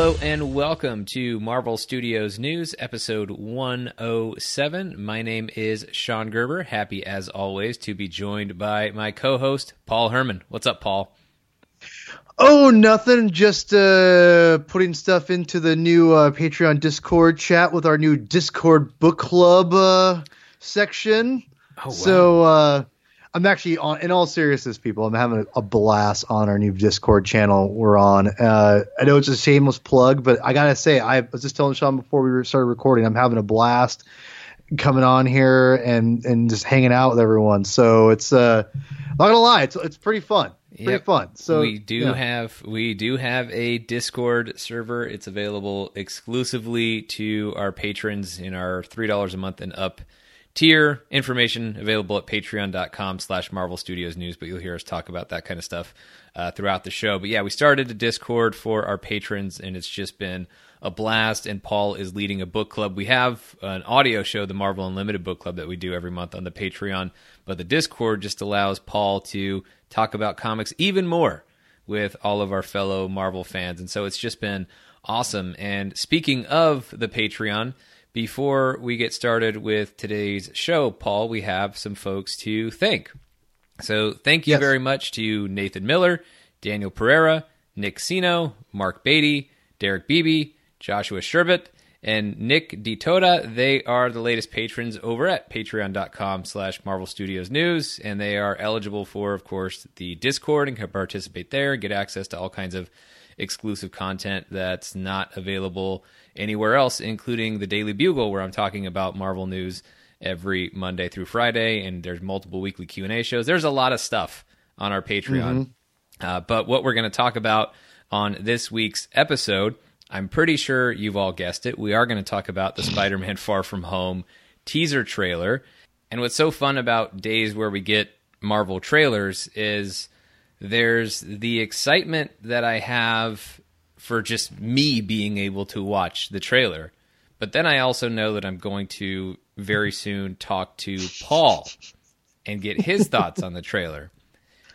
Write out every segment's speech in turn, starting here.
Hello and welcome to Marvel Studios News, episode 107. My name is Sean Gerber. Happy as always to be joined by my co host, Paul Herman. What's up, Paul? Oh, nothing. Just uh, putting stuff into the new uh, Patreon Discord chat with our new Discord book club uh, section. Oh, wow. So uh, I'm actually on. In all seriousness, people, I'm having a, blast on our new Discord channel we're on. Uh, I know it's a shameless plug, but I gotta say, I was just telling Sean before we started recording, I'm having a blast coming on here and and just hanging out with everyone. So it's uh, not gonna lie, it's it's pretty fun. Pretty Yep. fun. So we do yeah. have we do have a Discord server. It's available exclusively to our patrons in our three dollars a month and up tier. Information available at patreon.com slash Marvel Studios News, but you'll hear us talk about that kind of stuff uh, throughout the show. But yeah, we started a Discord for our patrons and it's just been a blast and Paul is leading a book club. We have an audio show, the Marvel Unlimited book club that we do every month on the Patreon, but the Discord just allows Paul to talk about comics even more with all of our fellow Marvel fans. And so it's just been awesome. And speaking of the Patreon, before we get started with today's show, Paul, we have some folks to thank. So thank you Yes. very much to Nathan Miller, Daniel Pereira, Nick Sino, Mark Beatty, Derek Beebe, Joshua Sherbet, and Nick DiToda. They are the latest patrons over at patreon.com slash Marvel Studios News, and they are eligible for, of course, the Discord and can participate there, and get access to all kinds of exclusive content that's not available anywhere else, including the Daily Bugle, where I'm talking about Marvel news every Monday through Friday, and there's multiple weekly Q and A shows. There's a lot of stuff on our Patreon. Uh, but what we're going to talk about on this week's episode, I'm pretty sure you've all guessed it. We are going to talk about the Spider-Man Far From Home teaser trailer. And what's so fun about days where we get Marvel trailers is there's the excitement that I have for just me being able to watch the trailer. But then I also know that I'm going to very soon talk to Paul and get his thoughts on the trailer.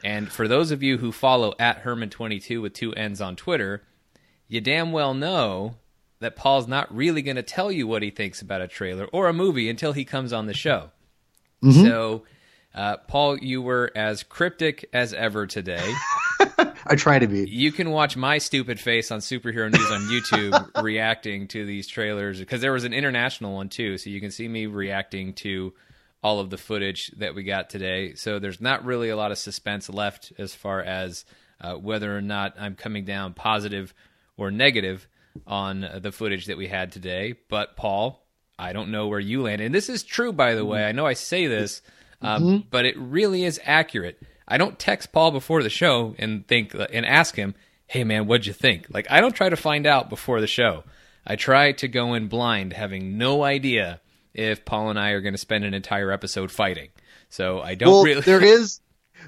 And for those of you who follow at Herman22 with two N's on Twitter, you damn well know that Paul's not really going to tell you what he thinks about a trailer or a movie until he comes on the show. Mm-hmm. So, uh, Paul, you were as cryptic as ever today. I try to be. You can watch my stupid face on Superhero News on YouTube reacting to these trailers because there was an international one too, so you can see me reacting to all of the footage that we got today. So there's not really a lot of suspense left as far as uh, whether or not I'm coming down positive or negative on uh, the footage that we had today. But Paul, I don't know where you land, and this is true by the way. I know I say this, um, but it really is accurate. I don't text Paul before the show and think and ask him, "Hey man, what'd you think?" Like I don't try to find out before the show. I try to go in blind, having no idea if Paul and I are going to spend an entire episode fighting. So I don't Well, really. there is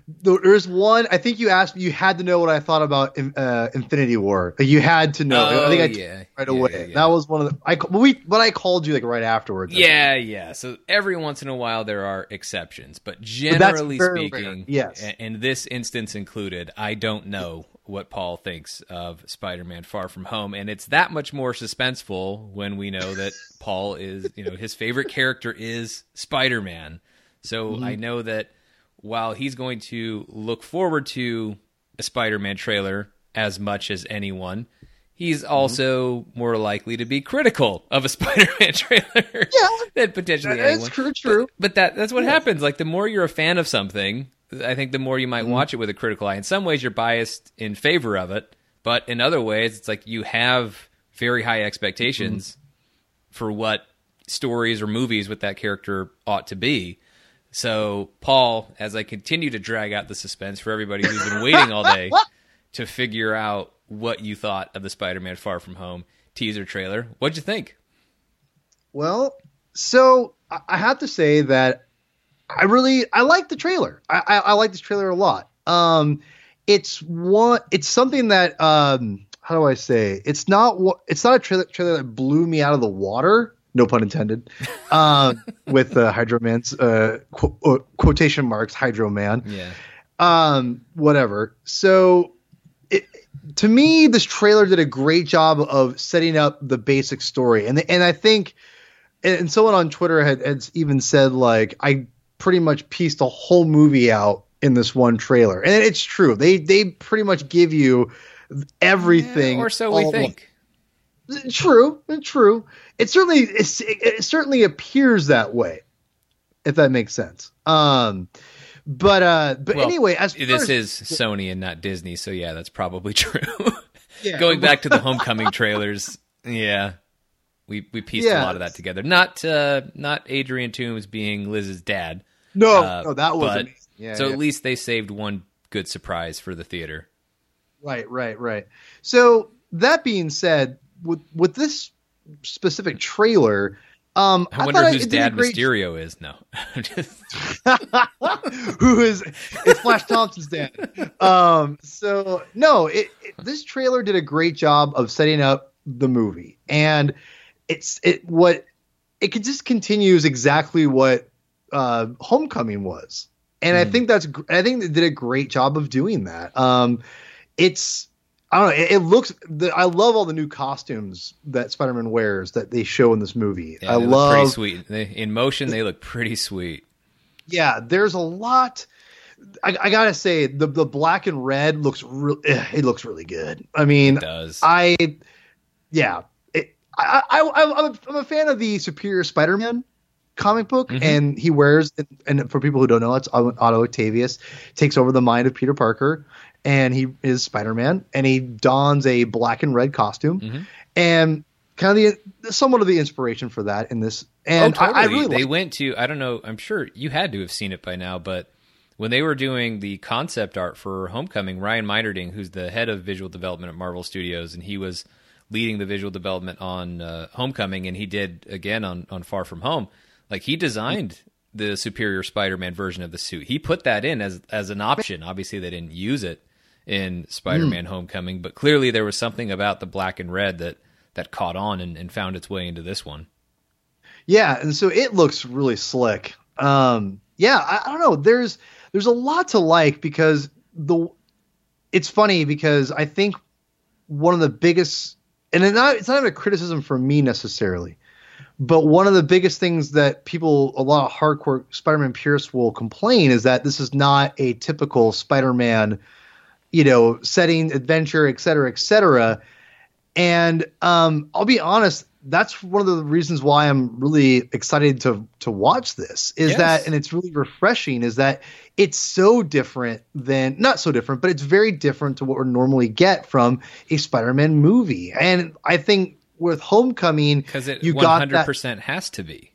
there's one. I think you asked. You had to know what I thought about uh, Infinity War. You had to know. I think I Oh, yeah. right Yeah, away. yeah. That was one of the. I we, but I called you like right afterwards. Yeah, yeah. So every once in a while there are exceptions, but generally very speaking, rare, yes. and this instance included, I don't know what Paul thinks of Spider-Man Far From Home, and it's that much more suspenseful when we know that Paul is, you know, his favorite character is Spider-Man. So Mm-hmm. I know that while he's going to look forward to a Spider-Man trailer as much as anyone, he's Mm-hmm. also more likely to be critical of a Spider-Man trailer Yeah. than potentially That's anyone. true. True. But that that's what happens. Like the more you're a fan of something, I think the more you might watch it with a critical eye. In some ways, you're biased in favor of it, but in other ways, it's like you have very high expectations for what stories or movies with that character ought to be. So, Paul, as I continue to drag out the suspense for everybody who's been waiting all day to figure out what you thought of the Spider-Man Far From Home teaser trailer, what'd you think? Well, so I I have to say that I really I like the trailer. I, I, I like this trailer a lot. Um, it's one. It's something that um, how do I say? It's not what. It's not a trailer, trailer that blew me out of the water. No pun intended. Um, with uh, Hydro Man's uh, qu- uh, quotation marks Hydro Man Yeah. um whatever so it to me, this trailer did a great job of setting up the basic story, and and I think, and someone on Twitter had, had even said like I pretty much pieced a whole movie out in this one trailer, and it's true. They they pretty much give you everything, yeah, or so we think. True, true. It certainly it, it certainly appears that way, if that makes sense. Um, but uh, but well, anyway, as this as, is Sony and not Disney, so yeah, that's probably true. yeah. Going back to the Homecoming trailers, yeah, we we pieced yeah. a lot of that together. Not uh, not Adrian Toomes being Liz's dad. No, uh, no, that was yeah. So yeah. at least they saved one good surprise for the theater. Right, right, right. So that being said, with with this specific trailer, um, I, I wonder whose dad great... Mysterio is. No, who is it's Flash Thompson's dad. Um, so no, it, it, this trailer did a great job of setting up the movie, and it's it what it just continues exactly what uh, Homecoming was, and mm. I hmm. think that's I think they did a great job of doing that. Um, it's I don't know. It, it looks. The, I love all the new costumes that Spider-Man wears that they show in this movie. Yeah, I love. pretty sweet. They, in motion, they look pretty sweet. Yeah, there's a lot. I, I, gotta say the the black and red looks real. It looks really good. I mean, it does I? Yeah, it, I, I, I am a fan of the Superior Spider-Man comic book, mm-hmm. and he wears. And for people who don't know, it's Otto Octavius takes over the mind of Peter Parker, and he is Spider Man, and he dons a black and red costume, mm-hmm. and kind of the somewhat of the inspiration for that in this. And oh, totally. I, I really they went to I don't know. I'm sure you had to have seen it by now, but when they were doing the concept art for Homecoming, Ryan Meinerding, who's the head of visual development at Marvel Studios, and he was leading the visual development on uh, Homecoming, and he did again on on Far From Home. Like he designed the Superior Spider-Man version of the suit. He put that in as as an option. Obviously, they didn't use it, in Spider-Man mm. Homecoming, but clearly there was something about the black and red that that caught on and, and found its way into this one. Yeah, and so it looks really slick. Um, yeah, I, I don't know. There's there's a lot to like because the it's funny because I think one of the biggest and it's not it's not even a criticism for me necessarily, but one of the biggest things that people a lot of hardcore Spider-Man purists will complain is that this is not a typical Spider-Man you know, setting, adventure, et cetera, et cetera. And um, I'll be honest, that's one of the reasons why I'm really excited to to watch this. Is yes. that, and it's really refreshing. Is that it's so different than not so different, but it's very different to what we normally get from a Spider-Man movie. And I think with Homecoming, because it you 100% that, has to be.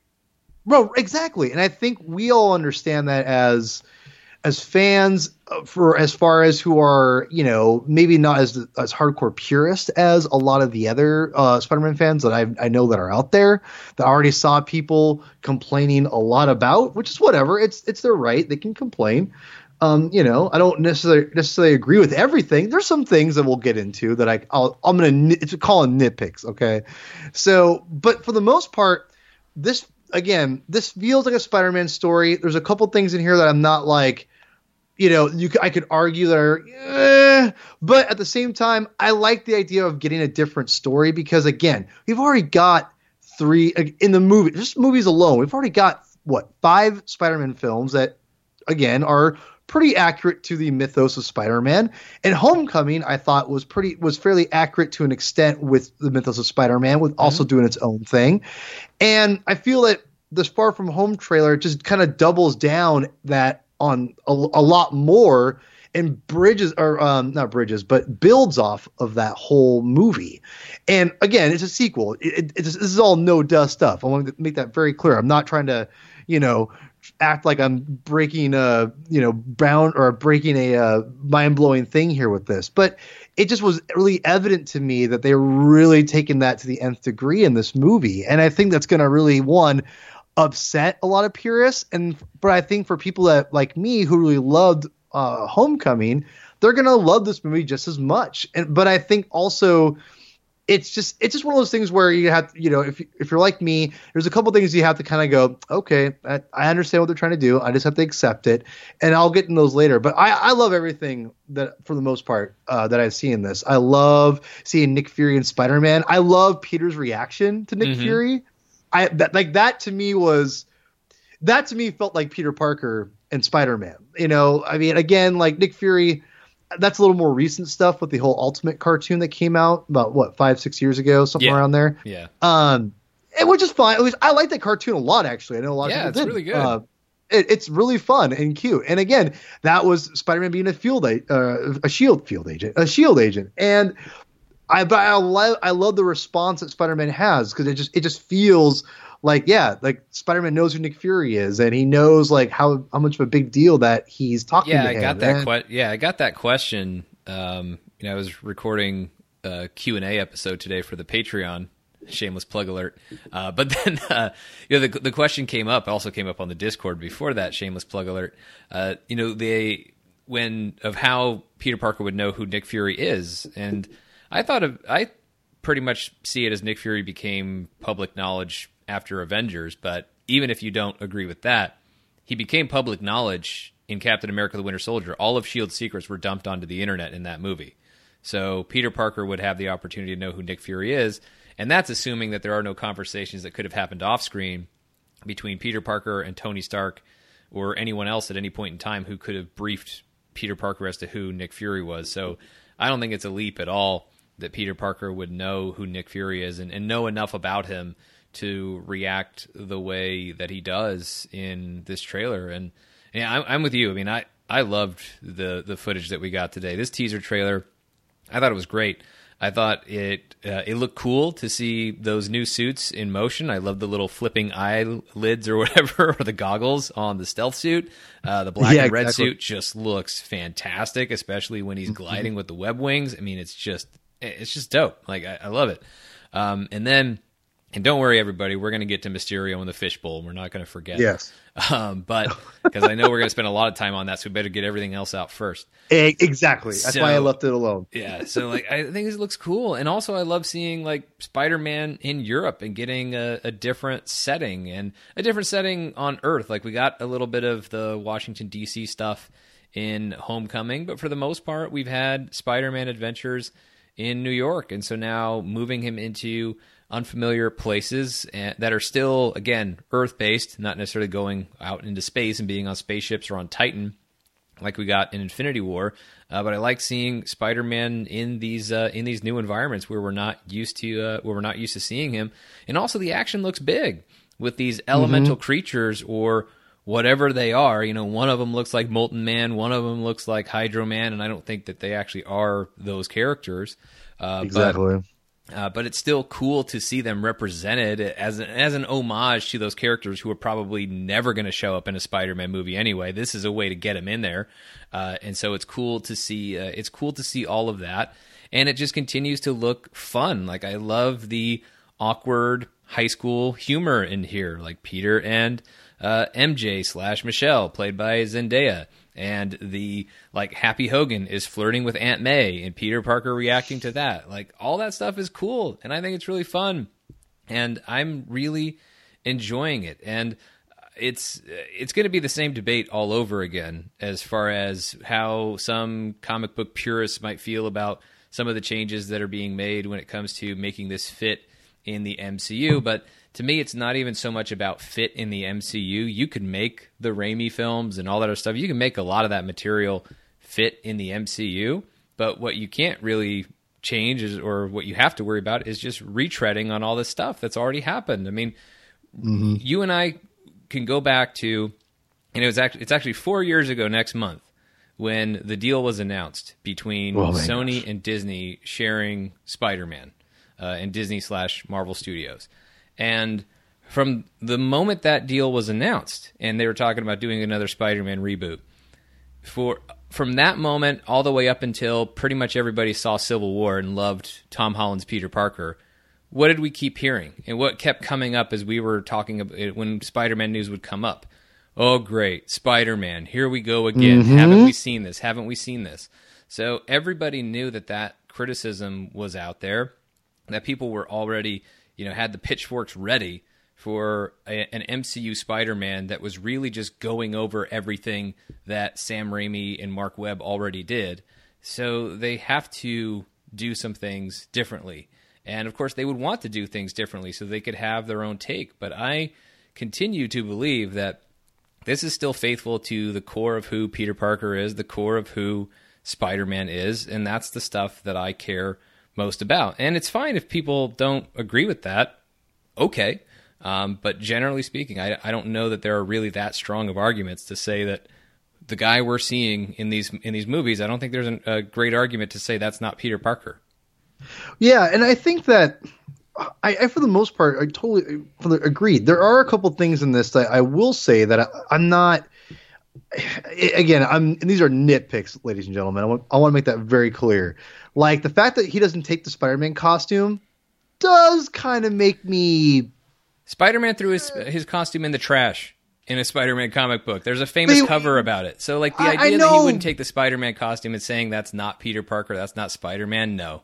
Well, exactly, and I think we all understand that as as fans uh, for as far as who are you know maybe not as as hardcore purist as a lot of the other uh, Spider-Man fans that I I know that are out there that already saw people complaining a lot about, which is whatever. It's it's their right; they can complain. Um, you know, I don't necessarily necessarily agree with everything. There's some things that we'll get into that I I'll, I'm gonna it's call them nitpicks. Okay, so but for the most part, this again, this feels like a Spider-Man story. There's a couple things in here that I'm not like you know, you I could argue that are, eh, but at the same time, I like the idea of getting a different story because again, we've already got three in the movie, just movies alone. We've already got what five Spider-Man films that, again, are pretty accurate to the mythos of Spider-Man. And Homecoming, I thought was pretty was fairly accurate to an extent with the mythos of Spider-Man, with mm-hmm. also doing its own thing. And I feel that this Far From Home trailer just kind of doubles down that on a, a lot more and bridges or um, not bridges but builds off of that whole movie. And again it's a sequel. It, it, this is all no dust stuff. I want to make that very clear. I'm not trying to you know act like i'm breaking a you know bound or breaking a uh, mind-blowing thing here with this. But it just was really evident to me that they're really taking that to the nth degree in this movie. And i think that's going to really one upset a lot of purists. And but i think for people that like me who really loved uh, homecoming they're gonna love this movie just as much. And but i think also it's just it's just one of those things where you have you know if if you're like me there's a couple things you have to kind of go okay I, I, understand what they're trying to do. I just have to accept it. And i'll get in those later. But i i love everything that for the most part uh, that i see in this. I love seeing nick fury and spider-man. I love peter's reaction to nick mm-hmm. fury i that like that to me was that to me felt like peter parker and spider-man you know i mean again like nick fury that's a little more recent stuff with the whole Ultimate cartoon that came out about what five six years ago, something yeah. around there. Yeah. Um, and which is fine. It was, I like that cartoon a lot actually. I know a lot yeah, of people it's did. really good. Uh, it, it's really fun and cute. And again, that was Spider-Man being a field a, uh, a shield field agent, a shield agent, and I but I love I love the response that Spider-Man has because it just it just feels like yeah, like Spider-Man knows who Nick Fury is, and he knows like how how much of a big deal that he's talking. Yeah, I him. got that. Que- yeah, I got that question. Um, you know, I was recording a Q and A episode today for the Patreon. Shameless plug alert. Uh, but then, uh, you know, the the question came up. Also came up on the Discord before that. Shameless plug alert. Uh, you know, they when of how Peter Parker would know who Nick Fury is, and I thought of I pretty much see it as Nick Fury became public knowledge after Avengers, but even if you don't agree with that, he became public knowledge in Captain America the Winter Soldier. All of S.H.I.E.L.D.'s secrets were dumped onto the internet in that movie. So Peter Parker would have the opportunity to know who Nick Fury is, and that's assuming that there are no conversations that could have happened off screen between Peter Parker and Tony Stark or anyone else at any point in time who could have briefed Peter Parker as to who Nick Fury was. So I don't think it's a leap at all that Peter Parker would know who Nick Fury is and, and know enough about him to react the way that he does in this trailer. And yeah, I'm, I'm with you. I mean, I, I loved the the footage that we got today. This teaser trailer, I thought it was great. I thought it uh, it looked cool to see those new suits in motion. I love the little flipping eyelids or whatever, or the goggles on the stealth suit. Uh, the black yeah, and red exactly. suit just looks fantastic, especially when he's mm-hmm. gliding with the web wings. I mean, it's just it's just dope. Like I, I love it. Um, and then and don't worry, everybody, we're going to get to Mysterio in the fishbowl. We're not going to forget. Yes. Um, but because I know we're going to spend a lot of time on that, so we better get everything else out first. Exactly. That's so, why I left it alone. yeah. So like, I think it looks cool, and also I love seeing like Spider-Man in Europe and getting a, a different setting and a different setting on Earth. Like we got a little bit of the Washington D.C. stuff in Homecoming, but for the most part, we've had Spider-Man adventures in New York, and so now moving him into unfamiliar places that are still, again, Earth based, not necessarily going out into space and being on spaceships or on Titan like we got in Infinity War. Uh, but I like seeing Spider-Man in these uh, in these new environments where we're not used to uh, where we're not used to seeing him, and also the action looks big with these elemental mm-hmm. creatures or whatever they are. You know, one of them looks like Molten Man, one of them looks like Hydro Man, and I don't think that they actually are those characters. Uh, exactly. But, uh, but it's still cool to see them represented as an, as an homage to those characters who are probably never going to show up in a Spider-Man movie anyway. This is a way to get them in there, uh, and so it's cool to see. Uh, it's cool to see all of that, and it just continues to look fun. Like I love the awkward high school humor in here, like Peter and uh, MJ slash Michelle, played by Zendaya and the like Happy Hogan is flirting with Aunt May and Peter Parker reacting to that. Like all that stuff is cool and I think it's really fun. And I'm really enjoying it. And it's it's going to be the same debate all over again as far as how some comic book purists might feel about some of the changes that are being made when it comes to making this fit in the MCU, but to me, it's not even so much about fit in the MCU. You could make the Raimi films and all that other stuff. You can make a lot of that material fit in the MCU, but what you can't really change is, or what you have to worry about is just retreading on all this stuff that's already happened. I mean, mm-hmm. you and I can go back to, and it was actually it's actually four years ago next month when the deal was announced between oh, Sony gosh. and Disney sharing Spider-Man uh, and Disney slash Marvel Studios. And from the moment that deal was announced, and they were talking about doing another Spider-Man reboot, for from that moment all the way up until pretty much everybody saw Civil War and loved Tom Holland's Peter Parker, what did we keep hearing? And what kept coming up as we were talking about it, when Spider-Man news would come up? Oh, great, Spider-Man! Here we go again. Mm-hmm. Haven't we seen this? Haven't we seen this? So everybody knew that that criticism was out there that people were already, you know, had the pitchforks ready for a, an MCU Spider-Man that was really just going over everything that Sam Raimi and Marc Webb already did. So they have to do some things differently. And of course, they would want to do things differently so they could have their own take. But I continue to believe that this is still faithful to the core of who Peter Parker is, the core of who Spider Man is, and that's the stuff that I care most about. And it's fine if people don't agree with that. Okay. Um, but generally speaking, I, I don't know that there are really that strong of arguments to say that the guy we're seeing in these in these movies. I don't think there's an, a great argument to say that's not Peter Parker. Yeah, and I think that I, I, for the most part, I totally agreed. There are a couple things in this that I will say that I, am not. Again, I'm. these are nitpicks, ladies and gentlemen. I want, I want to make that very clear. Like the fact that he doesn't take the Spider-Man costume does kind of make me. Spider-Man threw his his costume in the trash in a Spider-Man comic book. There's a famous they, cover about it. So, like the I, idea I that he wouldn't take the Spider-Man costume and saying that's not Peter Parker, that's not Spider-Man. No,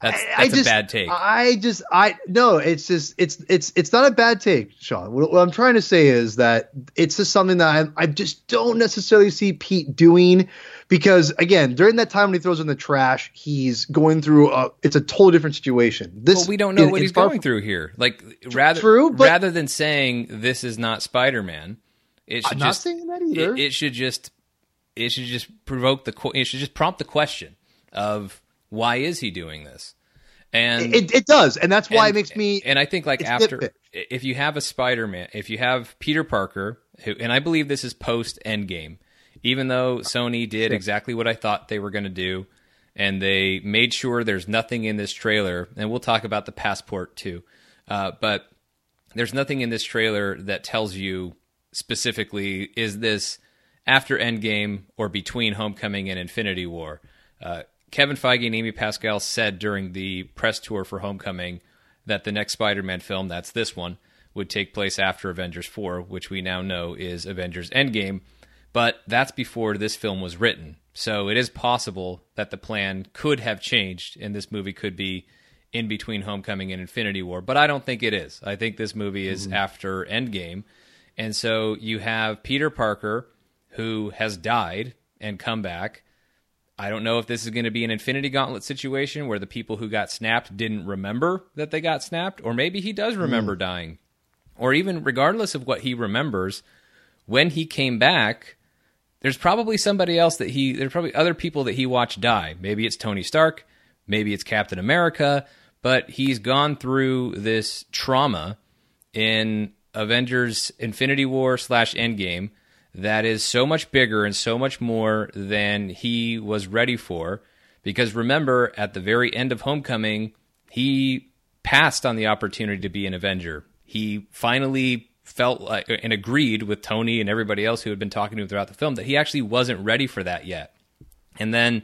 that's that's I, just, a bad take. I just I no, it's just it's it's it's not a bad take, Sean. What, what I'm trying to say is that it's just something that I I just don't necessarily see Pete doing because again, during that time when he throws in the trash, he's going through a it's a totally different situation. This well, we don't know what he's going through here. Like rather true, rather than saying this is not Spider-Man, it should I'm just not saying that either. It, it should just it should just provoke the it should just prompt the question of why is he doing this? And it, it does, and that's why and, it makes me. And I think like after, if you have a Spider-Man, if you have Peter Parker, who, and I believe this is post Endgame, even though Sony did exactly what I thought they were going to do, and they made sure there's nothing in this trailer, and we'll talk about the passport too, uh, but there's nothing in this trailer that tells you specifically is this after Endgame or between Homecoming and Infinity War. Uh, Kevin Feige and Amy Pascal said during the press tour for Homecoming that the next Spider Man film, that's this one, would take place after Avengers 4, which we now know is Avengers Endgame. But that's before this film was written. So it is possible that the plan could have changed and this movie could be in between Homecoming and Infinity War. But I don't think it is. I think this movie is mm-hmm. after Endgame. And so you have Peter Parker, who has died and come back I don't know if this is going to be an Infinity Gauntlet situation where the people who got snapped didn't remember that they got snapped, or maybe he does remember mm. dying. Or even regardless of what he remembers, when he came back, there's probably somebody else that he, there's probably other people that he watched die. Maybe it's Tony Stark, maybe it's Captain America, but he's gone through this trauma in Avengers Infinity War slash Endgame that is so much bigger and so much more than he was ready for. Because remember, at the very end of Homecoming, he passed on the opportunity to be an Avenger. He finally felt like and agreed with Tony and everybody else who had been talking to him throughout the film that he actually wasn't ready for that yet. And then,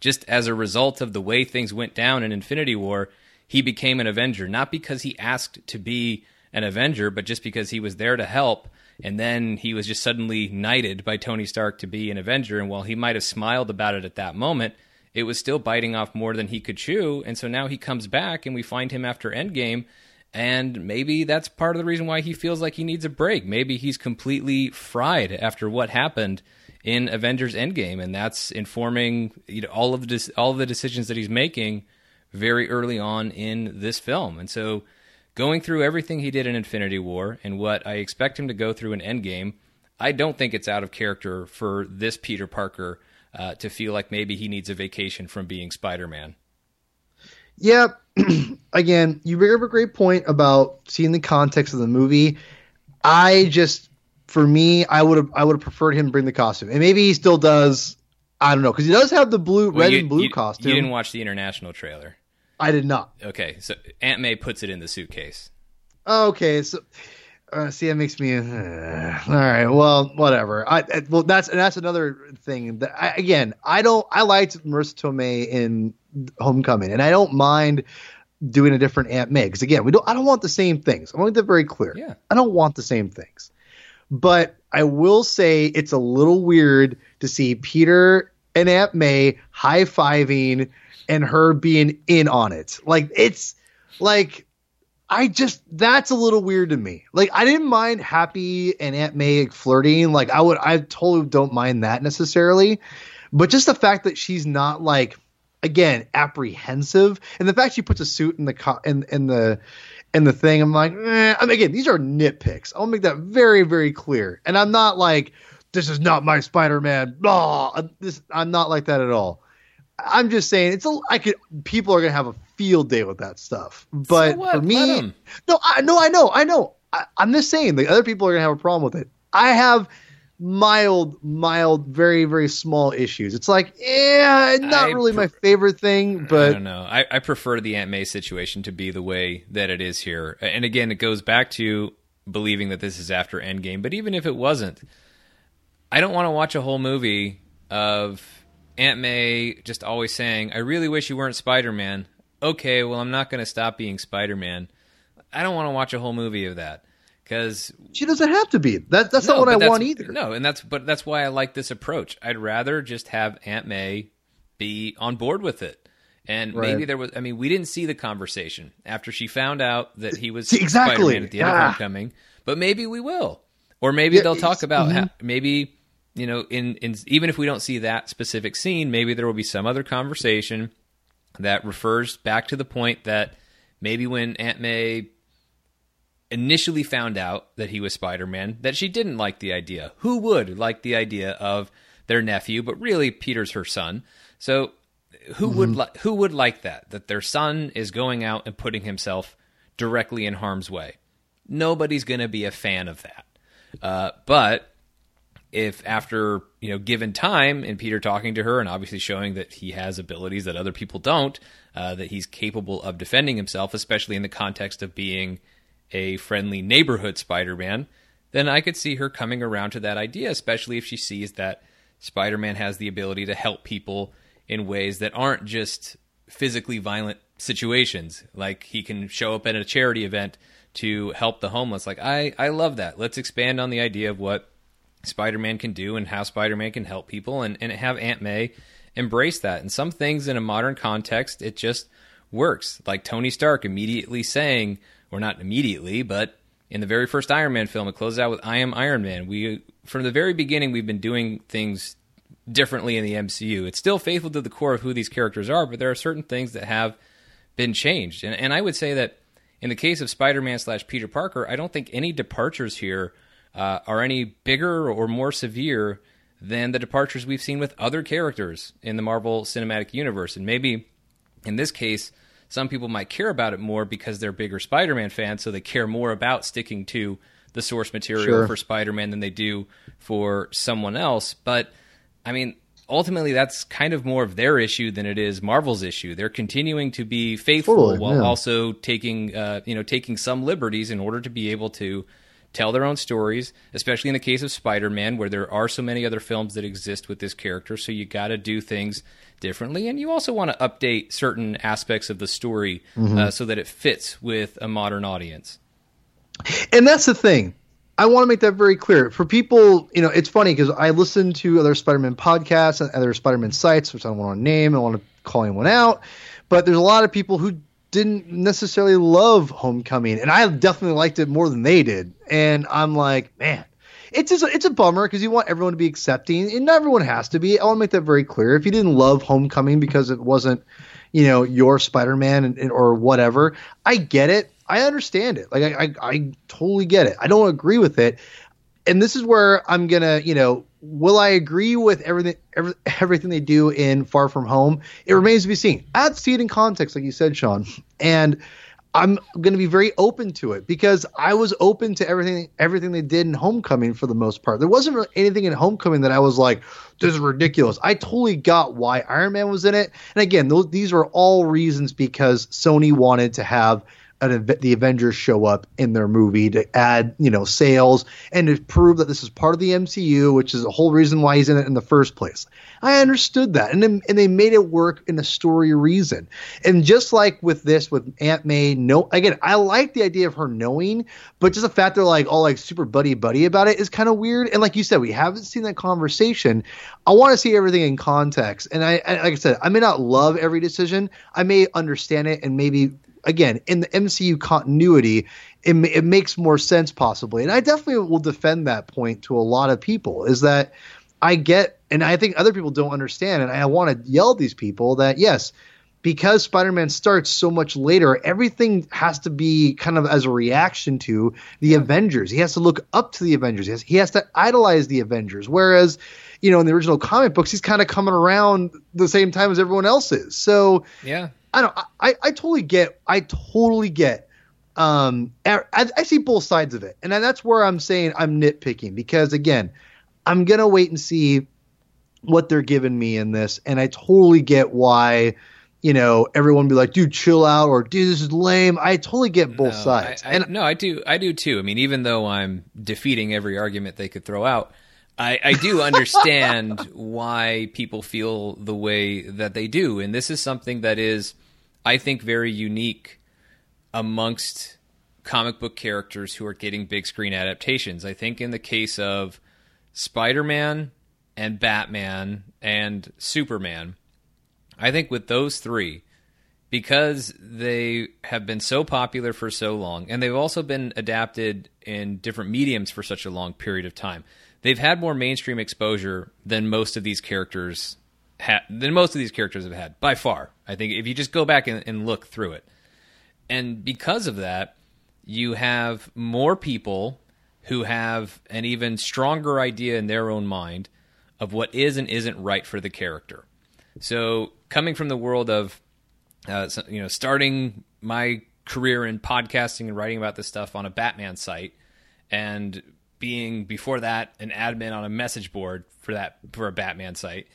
just as a result of the way things went down in Infinity War, he became an Avenger, not because he asked to be an Avenger, but just because he was there to help and then he was just suddenly knighted by Tony Stark to be an Avenger. And while he might have smiled about it at that moment, it was still biting off more than he could chew. And so now he comes back, and we find him after Endgame. And maybe that's part of the reason why he feels like he needs a break. Maybe he's completely fried after what happened in Avengers Endgame, and that's informing you know, all of all of the decisions that he's making very early on in this film. And so going through everything he did in Infinity War and what I expect him to go through in Endgame, I don't think it's out of character for this Peter Parker uh, to feel like maybe he needs a vacation from being Spider Man. Yeah, again, you bring up a great point about seeing the context of the movie. I just, for me, I would have, I would have preferred him bring the costume, and maybe he still does. I don't know because he does have the blue, well, red you, and blue you, costume. You didn't watch the international trailer. I did not. Okay, so Aunt May puts it in the suitcase. Okay, so uh, see, that makes me uh, all right. Well, whatever. I, I well, that's that's another thing that I, again I don't. I liked Marisa Tomei in Homecoming, and I don't mind doing a different Aunt May because again, we don't. I don't want the same things. I want that very clear. Yeah. I don't want the same things, but I will say it's a little weird to see Peter and Aunt May high fiving and her being in on it. Like it's like I just that's a little weird to me. Like I didn't mind Happy and Aunt May flirting. Like I would I totally don't mind that necessarily. But just the fact that she's not like again apprehensive and the fact she puts a suit in the co- in in the in the thing I'm like eh. I mean, again these are nitpicks. I'll make that very very clear. And I'm not like this is not my Spider-Man. Blah. This I'm not like that at all. I'm just saying it's a I could people are gonna have a field day with that stuff. But So for me, no, I no, I know, I know. I, I'm just saying the other people are gonna have a problem with it. I have mild, mild, very, very small issues. It's like, yeah, not I really pr- my favorite thing, but I don't know. I, I prefer the Aunt May situation to be the way that it is here. And again, it goes back to believing that this is after Endgame. But even if it wasn't, I don't want to watch a whole movie of Aunt May just always saying, I really wish you weren't Spider Man. Okay, well, I'm not going to stop being Spider Man. I don't want to watch a whole movie of that. Because she doesn't have to be. That that's no, not what I want either. No, and that's but that's why I like this approach. I'd rather just have Aunt May be on board with it. And Right. maybe there was I mean, we didn't see the conversation after she found out that he was See, exactly. Spider-Man at the end of Ah. Homecoming, but maybe we will. Or maybe Yeah, they'll talk about mhm. how, maybe you know, in, in even if we don't see that specific scene, maybe there will be some other conversation that refers back to the point that maybe when Aunt May initially found out that he was Spider-Man, that she didn't like the idea. Who would like the idea of their nephew, but really Peter's her son. So who would li- who would like that? That their son is going out and putting himself directly in harm's way. Nobody's going to be a fan of that. Uh, but if after you know given time and Peter talking to her and obviously showing that he has abilities that other people don't, uh, that he's capable of defending himself, especially in the context of being a friendly neighborhood Spider-Man, then I could see her coming around to that idea, especially if she sees that Spider-Man has the ability to help people in ways that aren't just physically violent situations. Like he can show up at a charity event to help the homeless. Like I, I love that. Let's expand on the idea of what Spider-Man can do and how Spider-Man can help people and, and have Aunt May embrace that. And some things in a modern context, it just works. Like Tony Stark immediately saying, or not immediately, but in the very first Iron Man film, it closes out with "I am Iron Man." We from the very beginning, we've been doing things differently in the MCU. It's still faithful to the core of who these characters are, but there are certain things that have been changed. And, and I would say that in the case of Spider-Man slash Peter Parker, I don't think any departures here uh, are any bigger or more severe than the departures we've seen with other characters in the Marvel Cinematic Universe. And maybe in this case, some people might care about it more because they're bigger Spider-Man fans, so they care more about sticking to the source material Sure. for Spider-Man than they do for someone else. But I mean, ultimately, that's kind of more of their issue than it is Marvel's issue. They're continuing to be faithful Totally, while yeah. also taking, uh, you know, taking some liberties in order to be able to tell their own stories. Especially in the case of Spider-Man, where there are so many other films that exist with this character. So you got to do things differently, and you also want to update certain aspects of the story Mm-hmm. uh, so that it fits with a modern audience. and that's the thing. I want to make that very clear for people. You know, it's funny because I listen to other Spider-Man podcasts and other Spider-Man sites, which I don't want to name. I want to call anyone out, but there's a lot of people who didn't necessarily love Homecoming, and I definitely liked it more than they did. And I'm like, man, it's just, it's a bummer because you want everyone to be accepting, and not everyone has to be. I want to make that very clear. If you didn't love Homecoming because it wasn't, you know, your Spider-Man or whatever, I get it. I understand it. Like I, I, I totally get it. I don't agree with it, and this is where I'm gonna, you know, will I agree with everything, every, everything they do in Far From Home? It remains to be seen. I have to see it in context, like you said, Sean, and I'm going to be very open to it because I was open to everything, everything they did in Homecoming for the most part. There wasn't really anything in Homecoming that I was like, "This is ridiculous." I totally got why Iron Man was in it, and again, those, these are all reasons because Sony wanted to have an, the Avengers show up in their movie to add, you know, sales and to prove that this is part of the MCU, which is the whole reason why he's in it in the first place. I understood that, and and they made it work in a story reason. And just like with this, with Aunt May, no, again, I like the idea of her knowing, but just the fact they're like all like super buddy buddy about it is kind of weird. And like you said, we haven't seen that conversation. I want to see everything in context. And I, I like I said, I may not love every decision. I may understand it and maybe again in the MCU continuity, it, it makes more sense possibly, and I definitely will defend that point to a lot of people. Is that I get, and I think other people don't understand, and I want to yell at these people that yes, because Spider-Man starts so much later, everything has to be kind of as a reaction to the Avengers. He has to look up to the Avengers. He has, he has to idolize the Avengers. Whereas, you know, in the original comic books, he's kind of coming around the same time as everyone else is. So yeah, I don't. I, I totally get. I totally get. Um, I, I see both sides of it, and that's where I'm saying I'm nitpicking because again, I'm gonna wait and see what they're giving me in this, and I totally get why you know, everyone be like, dude, chill out, or dude, this is lame. I totally get both no, sides. I, I, and no, I do, I do too. I mean, even though I'm defeating every argument they could throw out, I, I do understand why people feel the way that they do, and this is something that is, I think, very unique amongst comic book characters who are getting big screen adaptations. I think in the case of Spider-Man and Batman and Superman I think with those three, because they have been so popular for so long, and they've also been adapted in different mediums for such a long period of time, they've had more mainstream exposure than most of these characters ha- than most of these characters have had by far. I think if you just go back and, and look through it, and because of that, you have more people who have an even stronger idea in their own mind of what is and isn't right for the character. So coming from the world of uh, you know starting my career in podcasting and writing about this stuff on a Batman site, and being before that an admin on a message board for that for a Batman site,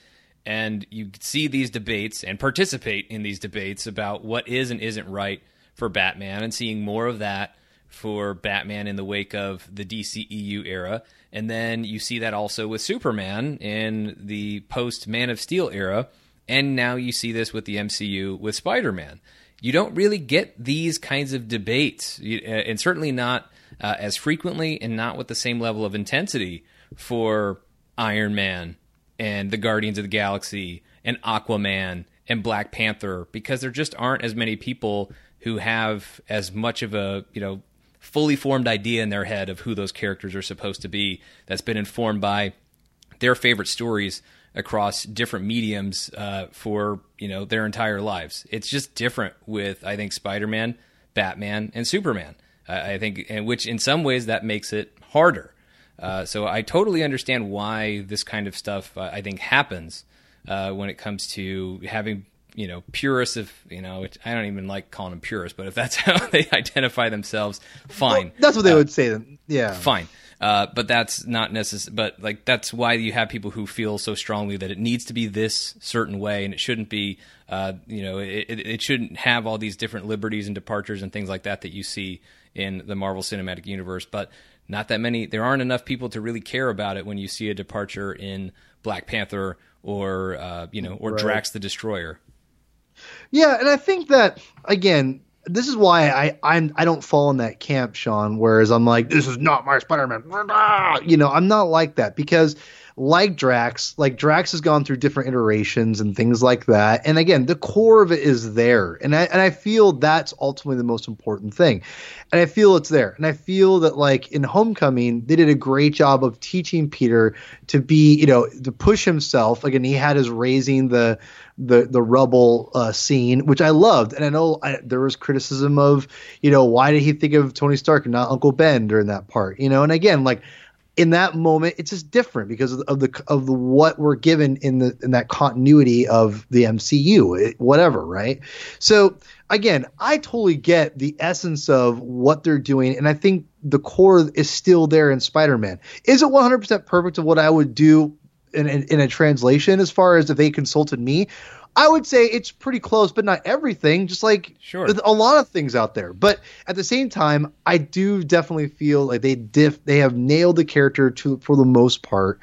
and you see these debates and participate in these debates about what is and isn't right for Batman, and seeing more of that for Batman in the wake of the DCEU era. And then you see that also with Superman in the post Man of Steel era and now you see this with the MCU with Spider Man. You don't really get these kinds of debates, uh, and certainly not uh, as frequently and not with the same level of intensity for Iron Man and the Guardians of the Galaxy and Aquaman and Black Panther because there just aren't as many people who have as much of a, you know, fully formed idea in their head of who those characters are supposed to be that's been informed by their favorite stories across different mediums uh, for you know their entire lives. It's just different with I think Spider Man, Batman, and Superman. I think, and which in some ways that makes it harder. Uh, so I totally understand why this kind of stuff uh, I think happens uh, when it comes to having you know purists of you know I don't even like calling them purists, but if that's how they identify themselves, fine. Well, that's what they uh, would say. Then yeah, fine. Uh, but that's not necessary. But like that's why you have people who feel so strongly that it needs to be this certain way, and it shouldn't be. Uh, you know, it, it shouldn't have all these different liberties and departures and things like that that you see in the Marvel Cinematic Universe. But not that many. There aren't enough people to really care about it when you see a departure in Black Panther or uh, you know or right. Drax the Destroyer. Yeah, and I think that again, this is why I I'm I don't fall in that camp, Sean. Whereas I'm like, this is not my Spider-Man. You know, I'm not like that because like Drax, like Drax has gone through different iterations and things like that. And again, the core of it is there. And I and I feel that's ultimately the most important thing. And I feel it's there. And I feel that like in Homecoming, they did a great job of teaching Peter to be, you know, to push himself. Again, he had his raising the the the rubble uh, scene, which I loved. And I know I, there was criticism of, you know, why did he think of Tony Stark and not Uncle Ben during that part? You know, and again, like in that moment it's just different because of the of the, what we're given in the in that continuity of the MCU it, whatever right? So again I totally get the essence of what they're doing and I think the core is still there in Spider-Man. Is it 100% perfect of what I would do in, in, in a translation as far as if they consulted me I would say it's pretty close, but not everything. Just like sure. a lot of things out there. But at the same time, I do definitely feel like they diff they have nailed the character to for the most part.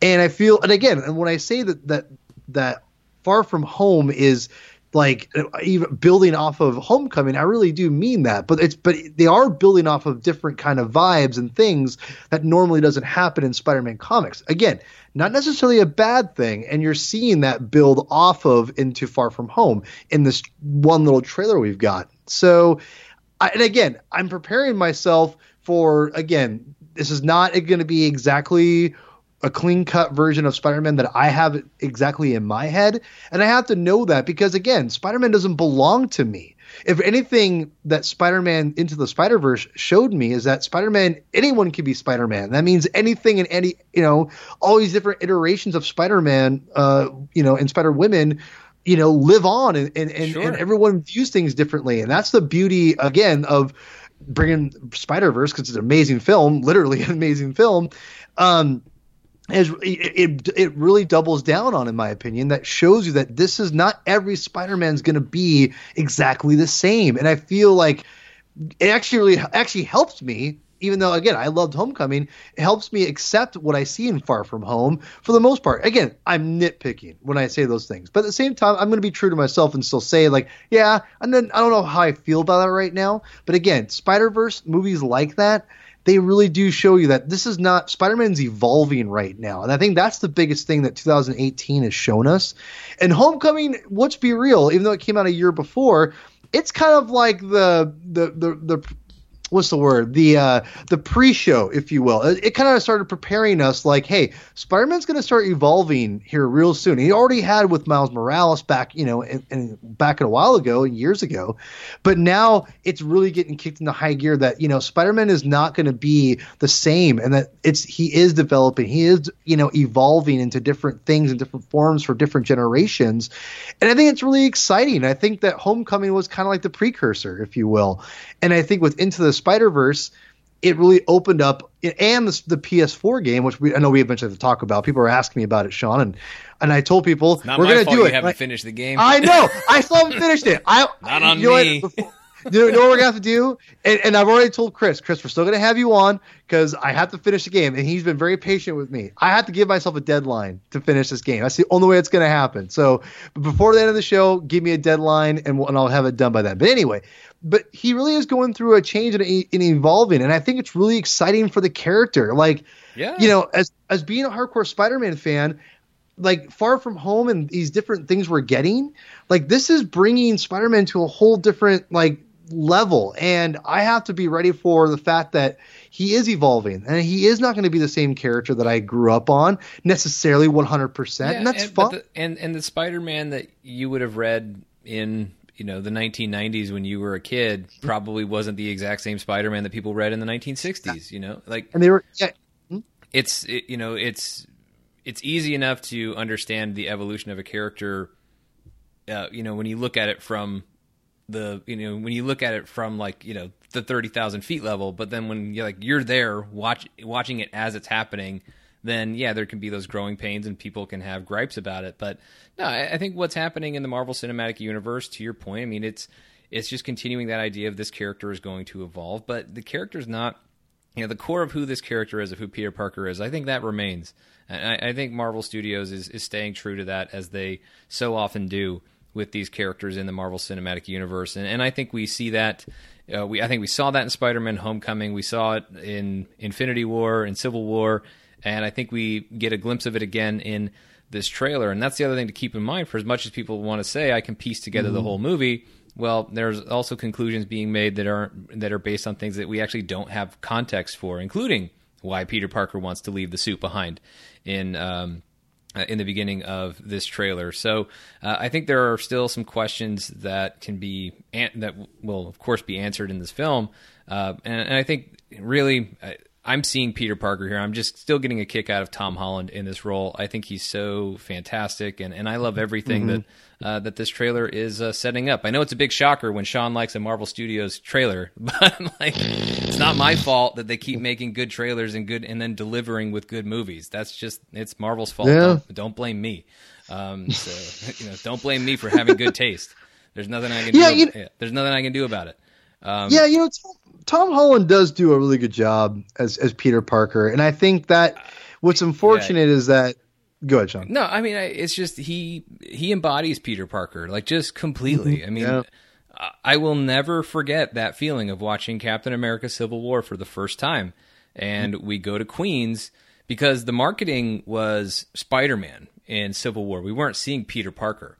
And I feel, and again, and when I say that that that Far From Home is like uh, even building off of Homecoming, I really do mean that. But it's but they are building off of different kind of vibes and things that normally doesn't happen in Spider-Man comics. Again, not necessarily a bad thing. And you're seeing that build off of into Far From Home in this one little trailer we've got. So, I, and again, I'm preparing myself for again. This is not going to be exactly a clean cut version of Spider-Man that I have exactly in my head, and I have to know that because again, Spider-Man doesn't belong to me. If anything that Spider-Man into the Spider-Verse showed me is that Spider-Man anyone can be Spider-Man. That means anything and any, you know, all these different iterations of Spider-Man uh, you know, and Spider-Women you know live on and and, and, Sure. and everyone views things differently and that's the beauty again of bringing Spider Verse because it's an amazing film, literally an amazing film. Um, is it, it it really doubles down on, in my opinion, that shows you that this is not every Spider-Man's going to be exactly the same, and I feel like it actually really actually helps me. Even though, again, I loved Homecoming, it helps me accept what I see in Far From Home for the most part. Again, I'm nitpicking when I say those things, but at the same time, I'm going to be true to myself and still say, like, yeah, and then I don't know how I feel about that right now. But again, Spider Verse movies like that, they really do show you that this is not Spider-Man's evolving right now, and I think that's the biggest thing that 2018 has shown us. And Homecoming, let's be real, even though it came out a year before, it's kind of like the the the, the what's the word? The uh the pre-show if you will. It, it kind of started preparing us like hey spider-man's going to start evolving here real soon. He already had with miles morales back you know and, back a while ago years ago. But now it's really getting kicked into high gear that you know spider-man is not going to be the same and that it's he is developing. He is you know evolving into different things and different forms for different generations. And i think it's really exciting. I think that homecoming was kind of like the precursor if you will. And i think with into the Spider Verse, it really opened up, and the, the, PS4 game, which we, I know we eventually have to talk about. People are asking me about it, Sean, and and I told people Not we're going to do you it. haven't I, finished the game. I know, I still haven't finished it. I Not on you know what? me. Before- you know what we're gonna have to do? And, and I've already told Chris. Chris, we're still gonna have you on because I have to finish the game, and he's been very patient with me. I have to give myself a deadline to finish this game. That's the only way it's gonna happen. So before the end of the show, give me a deadline, and, we'll, and I'll have it done by then. But anyway, but he really is going through a change and, and evolving, and I think it's really exciting for the character. Like, Yeah. you know, as as being a hardcore Spider-Man fan, like Far From Home and these different things we're getting, like this is bringing Spider-Man to a whole different like level, and I have to be ready for the fact that he is evolving and he is not going to be the same character that I grew up on necessarily 100%, and that's and, fun. the- and and the Spider-Man that you would have read in you know the 1990s when you were a kid probably wasn't the exact same Spider-Man that people read in the 1960s. You know, like and they were yeah, it's it, you know it's it's easy enough to understand the evolution of a character. Uh, you know, when you look at it from the you know when you look at it from like you know the thirty thousand feet level, but then when you're like you're there watch watching it as it's happening, then yeah, there can be those growing pains and people can have gripes about it. But no, I, I think what's happening in the Marvel Cinematic Universe, to your point, I mean it's it's just continuing that idea of this character is going to evolve, but the character's not you know the core of who this character is of who peter parker is i think that remains and I, I think marvel studios is, is staying true to that as they so often do with these characters in the marvel cinematic universe. And, and i think we see that uh, we i think we saw that in spider-man homecoming. We saw it in infinity war and civil war. And i think we get a glimpse of it again in this trailer. And that's the other thing to keep in mind for as much as people want to say i can piece together the whole movie. Well, there's also conclusions being made that aren't that are based on things that we actually don't have context for, including why Peter Parker wants to leave the suit behind in um, uh, in the beginning of this trailer. So uh, I think there are still some questions that can be an- that will of course be answered in this film, uh, and, and I think really. I, I'm seeing Peter Parker here. I'm just still getting a kick out of Tom Holland in this role. I think he's so fantastic, and, and I love everything that uh, that this trailer is uh, setting up. I know it's a big shocker when Sean likes a Marvel Studios trailer, but like it's not my fault that they keep making good trailers and good and then delivering with good movies. That's just it's Marvel's fault. Yeah. Don't, don't blame me. Um, so you know, don't blame me for having good taste. There's nothing I can Yeah, do. you- yeah, there's nothing I can do about it. Um, yeah, you know, Tom, Tom Holland does do a really good job as as Peter Parker, and I think that what's unfortunate is that. Go ahead, Sean. No, I mean I, it's just he he embodies Peter Parker like just completely. I mean, Yeah. I- will never forget that feeling of watching Captain America: Civil War for the first time, and we go to Queens because the marketing was Spider Man in Civil War. We weren't seeing Peter Parker.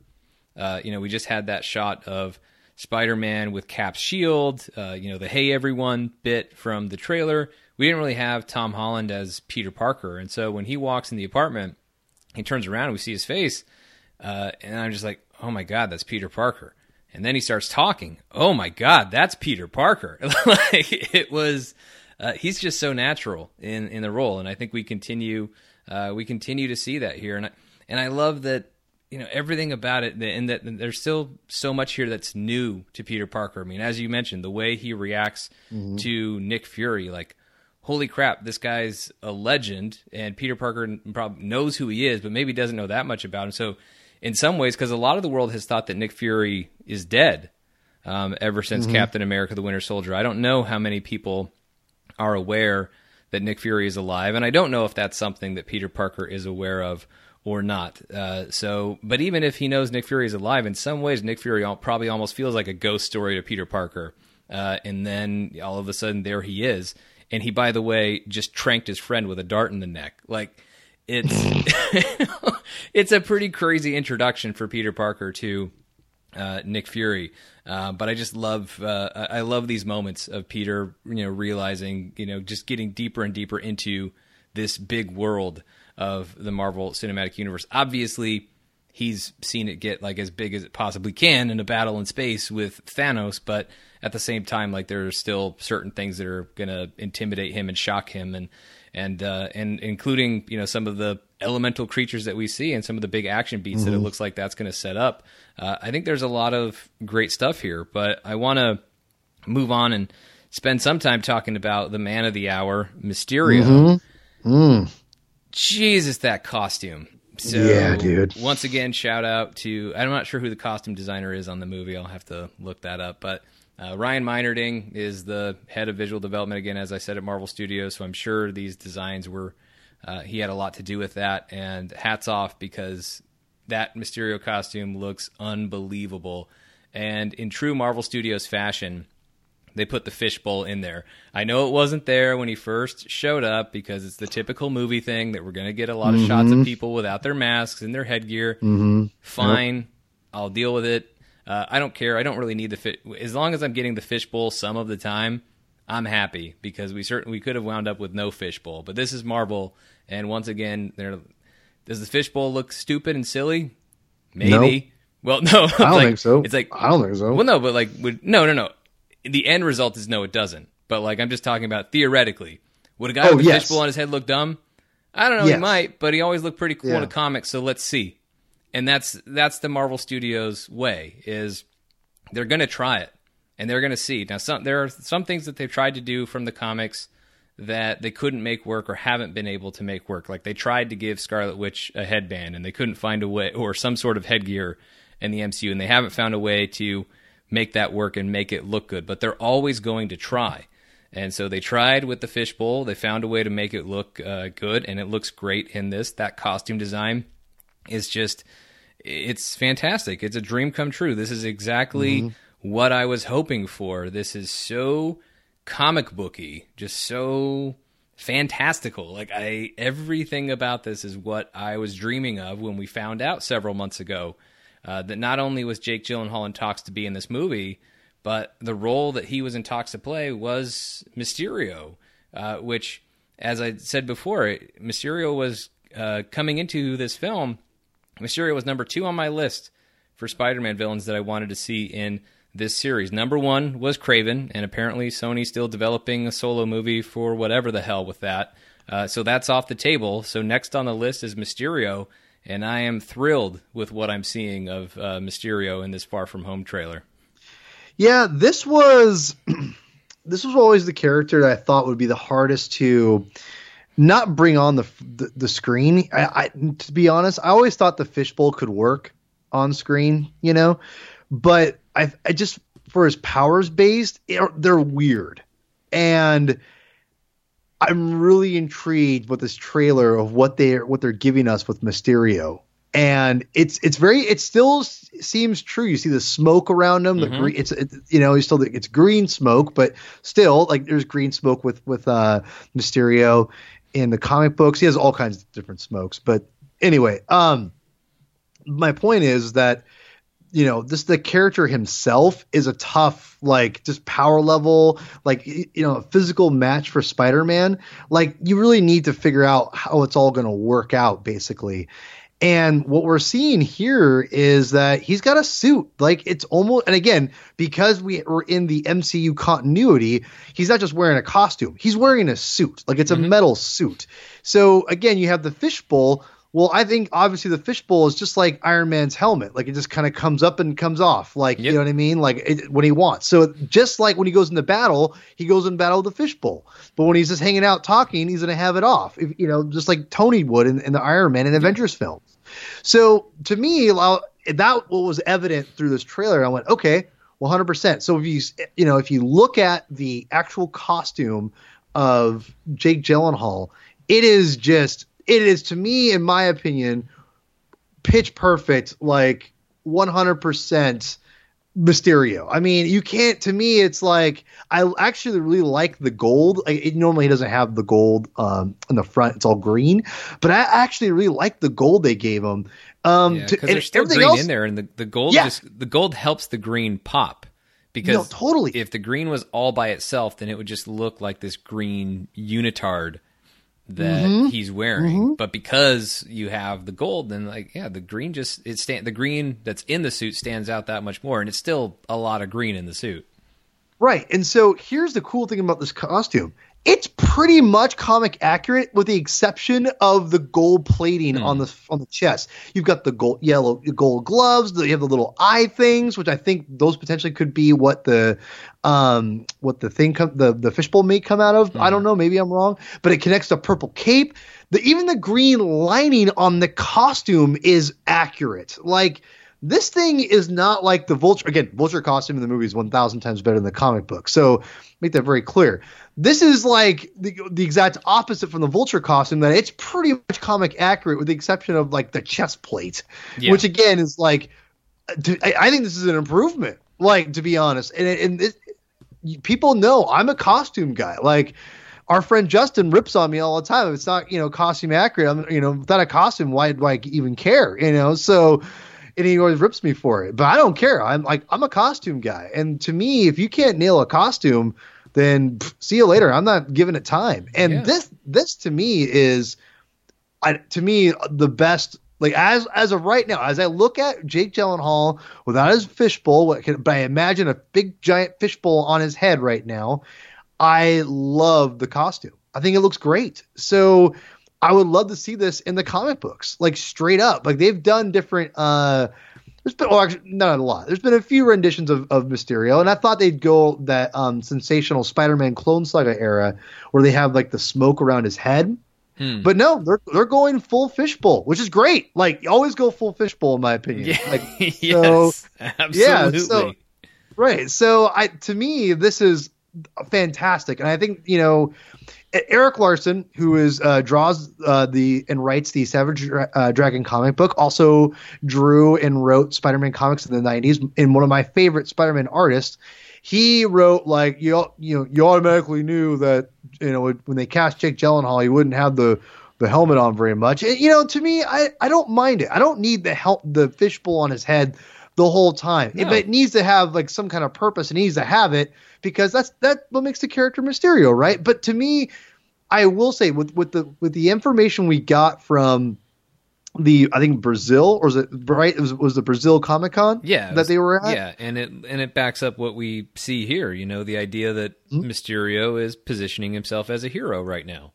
Uh, you know, we just had that shot of Spider-Man with Cap's shield, uh, you know, the "Hey everyone" bit from the trailer. We didn't really have Tom Holland as Peter Parker, and so when he walks in the apartment, he turns around and we see his face, uh, and I'm just like, "Oh my god, that's Peter Parker." And then he starts talking. Oh my god, that's Peter Parker! like it was, uh, he's just so natural in in the role, and I think we continue uh, we continue to see that here, and I, and I love that you know everything about it and that there's still so much here that's new to Peter Parker. I mean, as you mentioned, the way he reacts mm-hmm. to Nick Fury, like holy crap, this guy's a legend, and Peter Parker probably knows who he is, but maybe doesn't know that much about him. So, in some ways, because a lot of the world has thought that Nick Fury is dead um, ever since mm-hmm. Captain America: The Winter Soldier. I don't know how many people are aware that Nick Fury is alive, and I don't know if that's something that Peter Parker is aware of or not. Uh, so, but even if he knows Nick Fury is alive, in some ways, Nick Fury probably almost feels like a ghost story to Peter Parker. Uh, and then all of a sudden, there he is. And he, by the way, just tranked his friend with a dart in the neck. Like, it's it's a pretty crazy introduction for Peter Parker to uh, Nick Fury. Uh, but I just love uh, I love these moments of Peter, you know, realizing, you know, just getting deeper and deeper into this big world of the Marvel Cinematic Universe. Obviously, he's seen it get like as big as it possibly can in a battle in space with Thanos, but at the same time, like there are still certain things that are going to intimidate him and shock him, and and uh, and including you know some of the elemental creatures that we see and some of the big action beats mm-hmm. that it mm-hmm. looks like that's going to set up. Uh, I think there's a lot of great stuff here, but I want to move on and spend some time talking about the man of the hour, Mysterio. Mm-hmm. Mm. Jesus, that costume. So, yeah, dude. Once again, shout out to I'm not sure who the costume designer is on the movie. I'll have to look that up. But uh, Ryan Meinerding is the head of visual development again, as I said at Marvel Studios. So I'm sure these designs were uh, he had a lot to do with that. And hats off because that Mysterio costume looks unbelievable. And in true Marvel Studios fashion, they put the fishbowl in there. I know it wasn't there when he first showed up because it's the typical movie thing that we're going to get a lot of mm-hmm. shots of people without their masks and their headgear. Mm-hmm. Fine, yep. I'll deal with it. Uh, I don't care. I don't really need the fit. As long as I'm getting the fishbowl some of the time, I'm happy because we certainly we could have wound up with no fishbowl. But this is Marvel, and once again, there does the fishbowl look stupid and silly? Maybe. Well, no, I don't like, think so. It's like I don't think so. Well, no, but like, would, no, no, no the end result is no, it doesn't. But like I'm just talking about theoretically, would a guy oh, with a yes. fishbowl on his head look dumb? I don't know. Yes. He might, but he always looked pretty cool yeah. in a comic. So let's see. And that's that's the Marvel Studios way is they're going to try it and they're going to see. Now, some there are some things that they've tried to do from the comics that they couldn't make work or haven't been able to make work. Like they tried to give Scarlet Witch a headband and they couldn't find a way or some sort of headgear in the MCU, and they haven't found a way to make that work and make it look good, but they're always going to try. And so they tried with the fishbowl. They found a way to make it look uh, good, and it looks great in this. That costume design is just, it's fantastic. It's a dream come true. This is exactly mm-hmm. what I was hoping for. This is so comic booky, just so fantastical. Like I, everything about this is what I was dreaming of when we found out several months ago uh, that not only was Jake Gyllenhaal in talks to be in this movie, but the role that he was in talks to play was Mysterio, uh, which, as I said before, Mysterio was uh, coming into this film. Mysterio was number two on my list for Spider-Man villains that I wanted to see in this series. Number one was Kraven, and apparently Sony's still developing a solo movie for whatever the hell with that. Uh, so that's off the table. So next on the list is Mysterio, and I am thrilled with what I'm seeing of uh, Mysterio in this Far From Home trailer. Yeah, this was this was always the character that I thought would be the hardest to not bring on the the, the screen. I, I, to be honest, I always thought the fishbowl could work on screen, you know, but I I just for his powers based, it, they're weird and I'm really intrigued with this trailer of what they're what they're giving us with Mysterio. And it's it's very it still seems true. You see the smoke around him. The mm-hmm. green, it's it, you know, it's still it's green smoke, but still like there's green smoke with with uh, Mysterio in the comic books. He has all kinds of different smokes. But anyway, um, my point is that you know, this the character himself is a tough, like just power level, like you know, a physical match for Spider-Man. Like you really need to figure out how it's all going to work out, basically. And what we're seeing here is that he's got a suit. Like it's almost, and again, because we are in the MCU continuity, he's not just wearing a costume. He's wearing a suit. Like it's a mm-hmm. metal suit. So again, you have the fishbowl well, I think obviously the fishbowl is just like Iron Man's helmet. Like it just kind of comes up and comes off. Like, yep. you know what I mean? Like it, when he wants. So just like when he goes into battle, he goes in battle with the fishbowl. But when he's just hanging out talking, he's going to have it off. If, you know, just like Tony would in, in the Iron Man and Avengers films. So to me, that what was evident through this trailer. I went, okay, 100%. So if you, you know, if you look at the actual costume of Jake Gyllenhaal, it is just it is to me, in my opinion, pitch perfect, like 100% Mysterio. I mean, you can't. To me, it's like I actually really like the gold. It normally doesn't have the gold um, in the front; it's all green. But I actually really like the gold they gave him. Um, yeah, because there's still green else, in there, and the, the gold yeah. just the gold helps the green pop. Because no, totally, if the green was all by itself, then it would just look like this green unitard that mm-hmm. he's wearing. Mm-hmm. But because you have the gold, then like yeah, the green just it stand the green that's in the suit stands out that much more, and it's still a lot of green in the suit. Right. And so here's the cool thing about this costume it's pretty much comic accurate with the exception of the gold plating mm. on the on the chest. You've got the gold yellow gold gloves, you have the little eye things, which I think those potentially could be what the um what the thing come the the fishbowl may come out of. Mm. I don't know, maybe I'm wrong, but it connects to purple cape. The even the green lining on the costume is accurate. Like this thing is not like the vulture again, vulture costume in the movie is 1000 times better than the comic book. So make that very clear. This is like the, the exact opposite from the Vulture costume. That it's pretty much comic accurate, with the exception of like the chest plate, yeah. which again is like, I, I, think this is an improvement. Like to be honest, and, and it, people know I'm a costume guy. Like our friend Justin rips on me all the time. If it's not you know costume accurate, I'm you know without a costume, why do I even care? You know, so and he always rips me for it. But I don't care. I'm like I'm a costume guy, and to me, if you can't nail a costume then pff, see you later. I'm not giving it time. And yeah. this this to me is I, to me the best like as as of right now, as I look at Jake Gyllenhaal without his fishbowl, but I imagine a big giant fishbowl on his head right now. I love the costume. I think it looks great. So I would love to see this in the comic books, like straight up. Like they've done different uh there's been, well, actually, not a lot. There's been a few renditions of, of Mysterio, and I thought they'd go that um, sensational Spider-Man Clone Saga era where they have like the smoke around his head. Hmm. But no, they're they're going full fishbowl, which is great. Like always go full fishbowl, in my opinion. Yeah, like, yes, absolutely. Yeah, so, right. So I to me, this is fantastic, and I think you know Erik Larsen, who is uh, draws uh, the and writes the Savage uh, Dragon comic book, also drew and wrote Spider-Man comics in the '90s. And one of my favorite Spider-Man artists, he wrote like you you know you automatically knew that you know when they cast Jake Gyllenhaal, he wouldn't have the the helmet on very much. And, you know, to me, I I don't mind it. I don't need the help the fishbowl on his head the whole time. No. It, it needs to have like some kind of purpose. It needs to have it because that's that what makes the character Mysterio, right? But to me, I will say with with the with the information we got from the I think Brazil or was it right? It was, was the Brazil Comic Con? Yeah, that they were at. Yeah, and it and it backs up what we see here. You know, the idea that mm-hmm. Mysterio is positioning himself as a hero right now.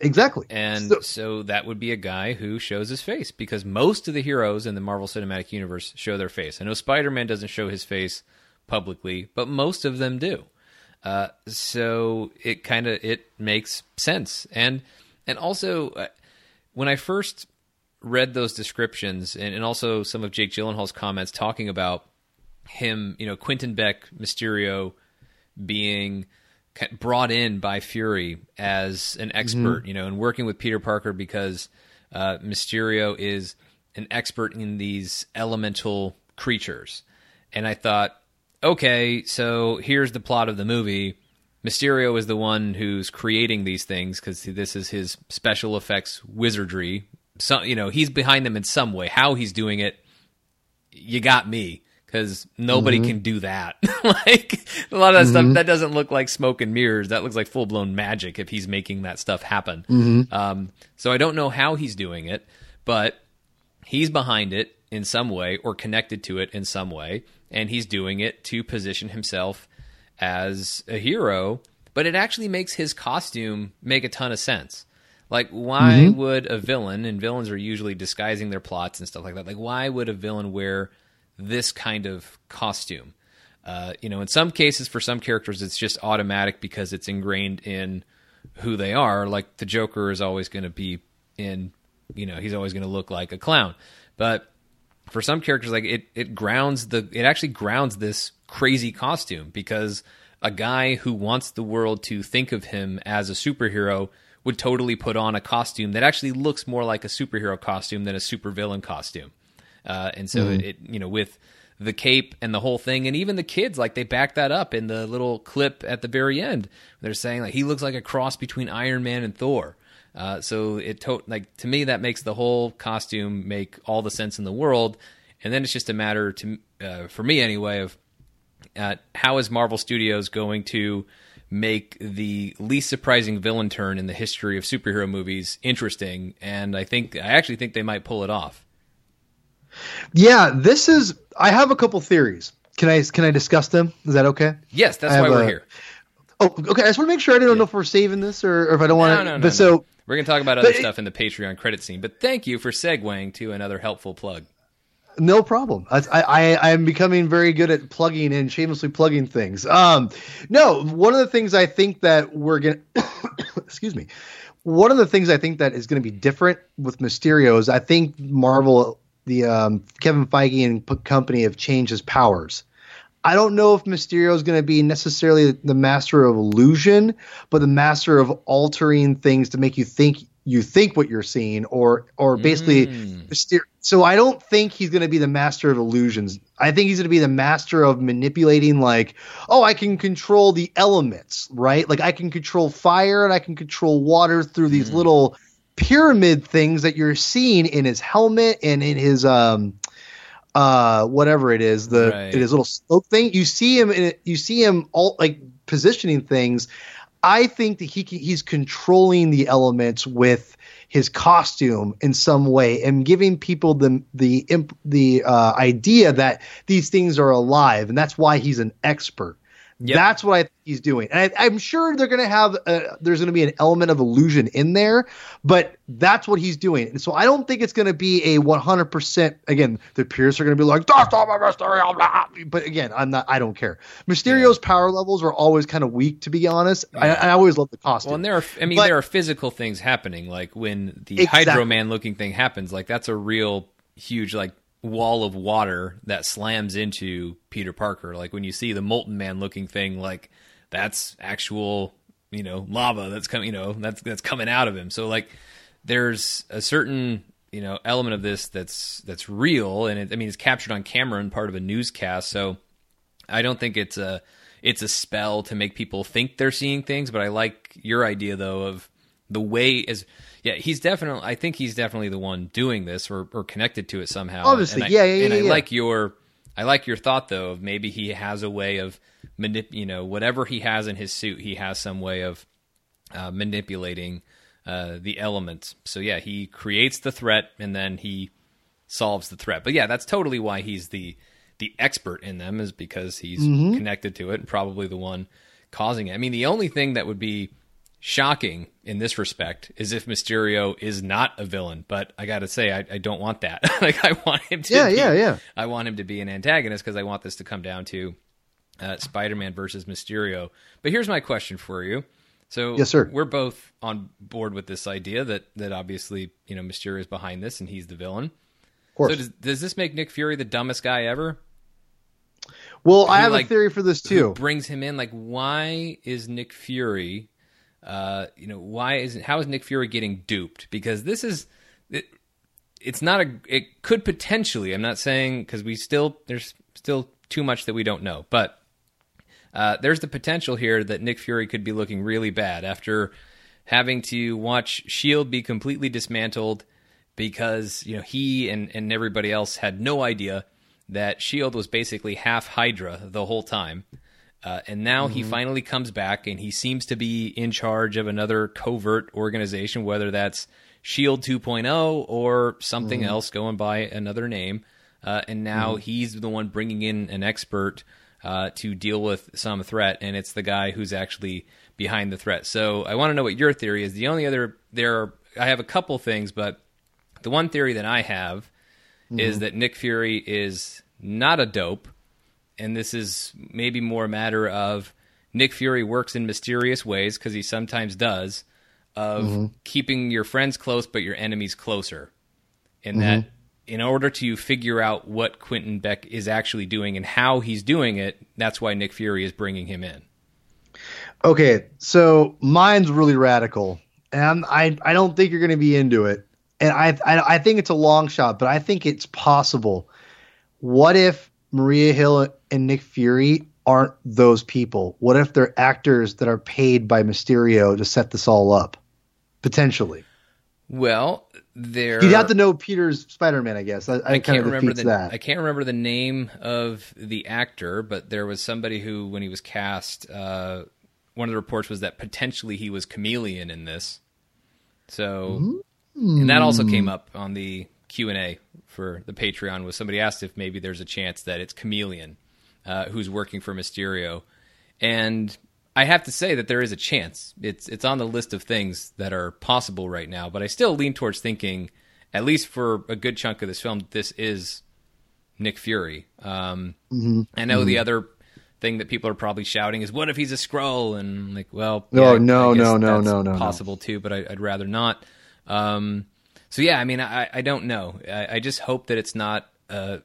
Exactly, and so, so, that would be a guy who shows his face because most of the heroes in the Marvel Cinematic Universe show their face. I know Spider Man doesn't show his face publicly, but most of them do. Uh, so it kind of it makes sense, and and also uh, when I first read those descriptions, and, and also some of Jake Gyllenhaal's comments talking about him, you know, Quentin Beck Mysterio being brought in by Fury as an expert, mm-hmm. you know, and working with Peter Parker because uh, Mysterio is an expert in these elemental creatures. And I thought, okay, so here's the plot of the movie. Mysterio is the one who's creating these things because this is his special effects wizardry. So, you know, he's behind them in some way. How he's doing it you got me because nobody mm-hmm. can do that. like a lot of that mm-hmm. stuff that doesn't look like smoke and mirrors. That looks like full blown magic if he's making that stuff happen. Mm-hmm. Um, so I don't know how he's doing it, but he's behind it in some way or connected to it in some way, and he's doing it to position himself as a hero. But it actually makes his costume make a ton of sense. Like, why mm-hmm. would a villain, and villains are usually disguising their plots and stuff like that, like, why would a villain wear this kind of costume? Uh, you know, in some cases, for some characters, it's just automatic because it's ingrained in who they are. Like, the Joker is always going to be in, you know, he's always going to look like a clown. But for some characters, like, it, it grounds the, it actually grounds this crazy costume because a guy who wants the world to think of him as a superhero would totally put on a costume that actually looks more like a superhero costume than a supervillain costume. Uh, and so mm-hmm. it, it, you know, with the cape and the whole thing, and even the kids, like they back that up in the little clip at the very end. They're saying like he looks like a cross between Iron Man and Thor. Uh, so it to- like to me that makes the whole costume make all the sense in the world. And then it's just a matter to uh, for me anyway of uh, how is Marvel Studios going to make the least surprising villain turn in the history of superhero movies interesting, and I think I actually think they might pull it off. Yeah, this is. I have a couple theories. Can I can I discuss them? Is that okay? Yes, that's why we're a, here. Oh, okay. I just want to make sure I don't yeah. know if we're saving this or, or if I don't want no, to. No, no, but so we're gonna talk about other stuff in the Patreon credit scene. But thank you for segueing to another helpful plug. No problem. I, I I'm becoming very good at plugging and shamelessly plugging things. Um, no, one of the things I think that we're gonna, excuse me, one of the things I think that is going to be different with Mysterio is I think Marvel, the um, Kevin Feige and company have changed his powers. I don't know if Mysterio is going to be necessarily the master of illusion, but the master of altering things to make you think you think what you're seeing, or or basically mm so I don't think he's going to be the master of illusions. I think he's going to be the master of manipulating like, oh, I can control the elements, right? Like I can control fire and I can control water through these mm. little pyramid things that you're seeing in his helmet and in his um uh whatever it is, the right. his little smoke thing. You see him in it, you see him all like positioning things. I think that he he's controlling the elements with his costume in some way and giving people the the the uh, idea that these things are alive, and that's why he's an expert. Yep. That's what I think he's doing, and I, am sure they're going to have a, there's going to be an element of illusion in there, but that's what he's doing. And so I don't think it's going to be a 100. percent Again, the peers are going to be like, "That's not my Mysterio," but again, I'm not. I don't care. Mysterio's yeah. power levels are always kind of weak, to be honest. Yeah. I, I, always love the costume. Well, and there are, I mean, but, there are physical things happening, like when the exactly. Hydro Man looking thing happens. Like that's a real huge like wall of water that slams into Peter Parker. Like when you see the molten man looking thing, like that's actual, you know, lava that's coming, you know, that's that's coming out of him. So like there's a certain, you know, element of this that's that's real and it, I mean it's captured on camera and part of a newscast. So I don't think it's a it's a spell to make people think they're seeing things, but I like your idea though of the way is yeah, he's definitely. I think he's definitely the one doing this or, or connected to it somehow. Obviously, I, yeah, yeah, And yeah, I yeah. like your, I like your thought though of maybe he has a way of manip, you know, whatever he has in his suit, he has some way of uh, manipulating uh, the elements. So yeah, he creates the threat and then he solves the threat. But yeah, that's totally why he's the the expert in them is because he's mm-hmm. connected to it and probably the one causing it. I mean, the only thing that would be shocking in this respect is if Mysterio is not a villain. But I got to say, I, I, don't want that. like I want him to. Yeah, be, yeah, yeah. I want him to be an antagonist because I want this to come down to uh, Spider-Man versus Mysterio. But here's my question for you. So yes, sir. We're both on board with this idea that that obviously you know Mysterio is behind this and he's the villain. Of course. So does, does this make Nick Fury the dumbest guy ever? Well, who, I have like, a theory for this too. brings him in like why is Nick Fury uh, you know, why is how is Nick Fury getting duped? Because this is it, it's not a it could potentially. I'm not saying because we still there's still too much that we don't know, but uh, there's the potential here that Nick Fury could be looking really bad after having to watch Shield be completely dismantled because you know he and and everybody else had no idea that Shield was basically half Hydra the whole time. Uh, and now he finally comes back and he seems to be in charge of another covert organization, whether that's Shield 2.0 or something else going by another name. Uh, and now he's the one bringing in an expert uh, to deal with some threat, and it's the guy who's actually behind the threat. So I want to know what your theory is. The only other there, are, I have a couple things, but the one theory that I have is that Nick Fury is not a dope, and this is maybe more a matter of Nick Fury works in mysterious ways because he sometimes does of mm-hmm. keeping your friends close but your enemies closer. And that mm-hmm. in order to figure out what Quentin Beck is actually doing and how he's doing it, that's why Nick Fury is bringing him in. Okay, so mine's really radical, and I I don't think you're going to be into it, and I, I I think it's a long shot, but I think it's possible. What if Maria Hill and Nick Fury aren't those people? What if they're actors that are paid by Mysterio to set this all up? Potentially, Well, there you'd have to know Peter's Spider-Man, I guess. I, I, I can't remember the that. I can't remember the name of the actor, but there was somebody who, when he was cast, uh, one of the reports was that potentially he was chameleon in this. So, and that also came up on the Q and A for the Patreon. Was somebody asked if maybe there's a chance that it's chameleon uh, who's working for Mysterio, and I have to say that there is a chance. It's it's on the list of things that are possible right now, but I still lean towards thinking, at least for a good chunk of this film, this is Nick Fury. Um, I know the other thing that people are probably shouting is, "What if he's a Skrull?" And like, well, No, yeah, no, no, no, no, no, no. possible too, but I, I'd rather not. Um, so yeah, I mean, I, I don't know. I, I just hope that it's not. Uh,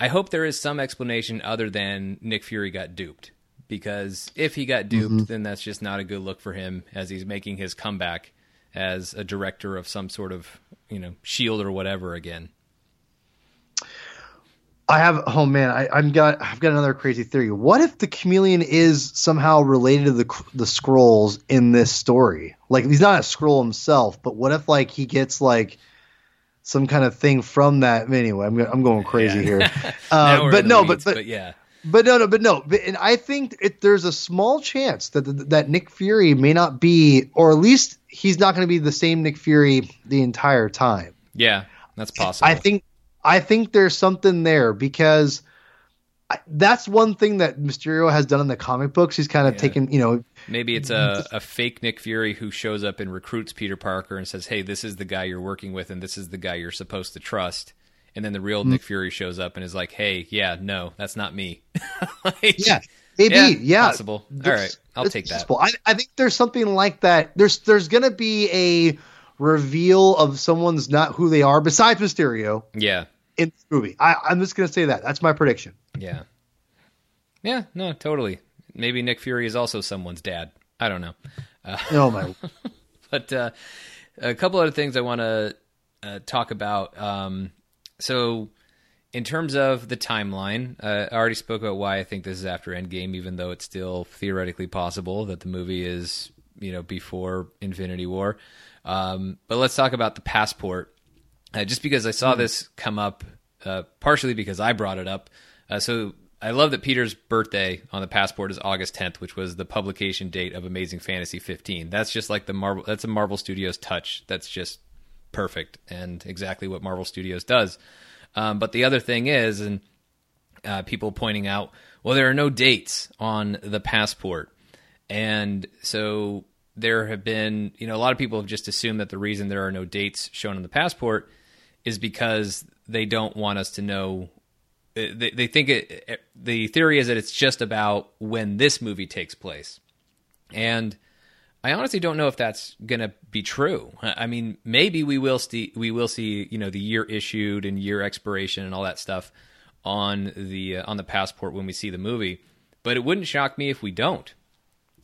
I hope there is some explanation other than Nick Fury got duped. Because if he got duped, Mm-hmm. then that's just not a good look for him as he's making his comeback as a director of some sort of you know Shield or whatever again. I have oh man, I, I've got I've got another crazy theory. What if the chameleon is somehow related to the the Skrulls in this story? Like he's not a Skrull himself, but what if like he gets like some kind of thing from that? Anyway, I'm I'm going crazy here. Uh, but no, weeds, but, but yeah, but no, no, but no. But, and I think it, there's a small chance that that Nick Fury may not be, or at least he's not going to be the same Nick Fury the entire time. yeah, that's possible. I think I think there's something there because I, that's one thing that Mysterio has done in the comic books. He's kind of Yeah. taken, you know, Maybe it's a, a fake Nick Fury who shows up and recruits Peter Parker and says, "Hey, this is the guy you're working with, and this is the guy you're supposed to trust." And then the real Mm-hmm. Nick Fury shows up and is like, "Hey, yeah, no, that's not me." Like, yeah, maybe, Yeah, yeah, possible. All right, I'll take that. I, I think there's something like that. There's there's gonna be a reveal of someone's not who they are besides Mysterio yeah, in this movie. I, I'm just gonna say that. That's my prediction. yeah, yeah. No, totally. Maybe Nick Fury is also someone's dad. I don't know. Oh my, but uh, a couple other things I want to uh, talk about. Um, so, in terms of the timeline, uh, I already spoke about why I think this is after Endgame, even though it's still theoretically possible that the movie is, you know, before Infinity War. Um, but let's talk about the passport. Uh, just because I saw this come up, uh, partially because I brought it up. Uh, so I love that Peter's birthday on the passport is August 10th, which was the publication date of Amazing Fantasy 15. That's just like the Marvel. That's a Marvel Studios touch. That's just perfect and exactly what Marvel Studios does. Um, but the other thing is, and uh, people pointing out, well, there are no dates on the passport, and so there have been, you know, a lot of people have just assumed that the reason there are no dates shown on the passport is because they don't want us to know. They, they think it. The theory is that it's just about when this movie takes place, and I honestly don't know if that's going to be true. I mean, maybe we will see we will see you know the year issued and year expiration and all that stuff on the uh, on the passport when we see the movie, but it wouldn't shock me if we don't,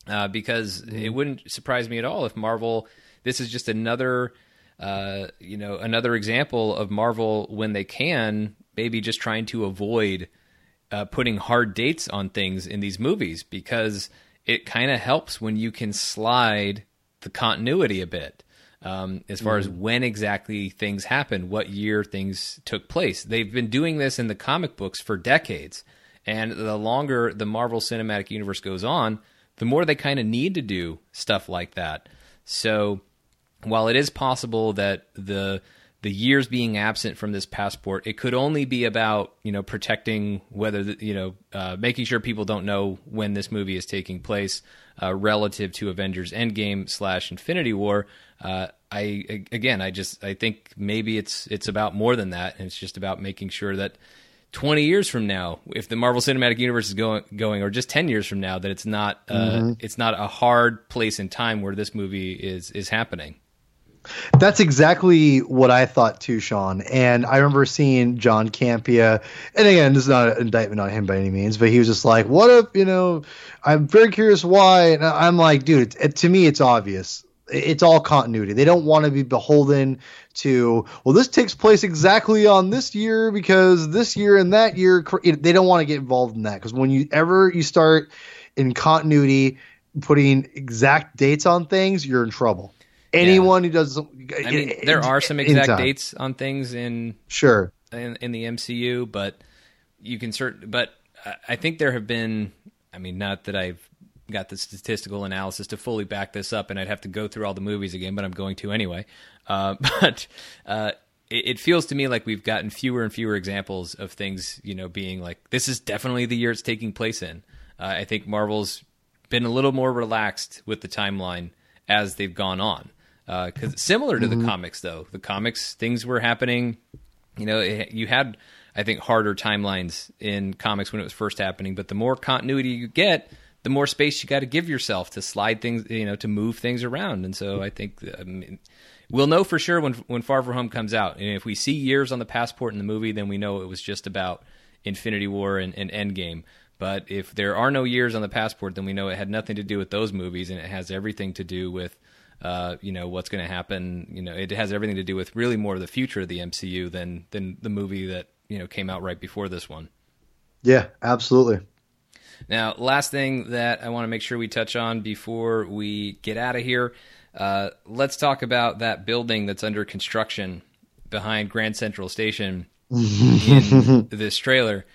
uh, because it wouldn't surprise me at all if Marvel. This is just another uh, you know another example of Marvel when they can maybe just trying to avoid uh, putting hard dates on things in these movies because it kind of helps when you can slide the continuity a bit. um, as far as when exactly things happened, what year things took place. They've been doing this in the comic books for decades. And the longer the Marvel Cinematic Universe goes on, the more they kind of need to do stuff like that. So while it is possible that the the years being absent from this passport, it could only be about you know protecting whether the, you know uh, making sure people don't know when this movie is taking place uh, relative to Avengers Endgame slash Infinity War. Uh, I again, I just I think maybe it's it's about more than that, and it's just about making sure that 20 years from now, if the Marvel Cinematic Universe is going going, or just 10 years from now, that it's not uh, mm-hmm. it's not a hard place in time where this movie is is happening. That's exactly what I thought too, Sean. And I remember seeing John Campea, and again, this is not an indictment on him by any means, but he was just like, "What if you know?" I'm very curious why, and I'm like, dude, it, to me, it's obvious. It's all continuity. They don't want to be beholden to, well, this takes place exactly on this year because this year and that year. They don't want to get involved in that because when you ever you start in continuity, putting exact dates on things, you're in trouble anyone yeah. who does. I mean, there are some exact dates on things in sure in, in the MCU, but you can cert. But I think there have been. I mean, not that I've got the statistical analysis to fully back this up, and I'd have to go through all the movies again, but I'm going to anyway. Uh, but uh, it, it, feels to me like we've gotten fewer and fewer examples of things, you know, being like this is definitely the year it's taking place in. Uh, I think Marvel's been a little more relaxed with the timeline as they've gone on because uh, similar to mm-hmm. the comics though. The comics things were happening. You know it, you had i think harder timelines in comics when it was first happening but the more continuity you get the more space you got to give yourself to slide things you know to move things around. And so i think I mean, we'll know for sure when when far from home comes out. And if we see years on the passport in the movie then we know it was just about infinity war and, and endgame. But if there are no years on the passport then we know it had nothing to do with those movies and it has everything to do with uh, you know what's going to happen. You know, it has everything to do with really more of the future of the MCU than than the movie that you know came out right before this one. Yeah, absolutely. Now, last thing that I want to make sure we touch on before we get out of here, uh, let's talk about that building that's under construction behind Grand Central Station in this trailer.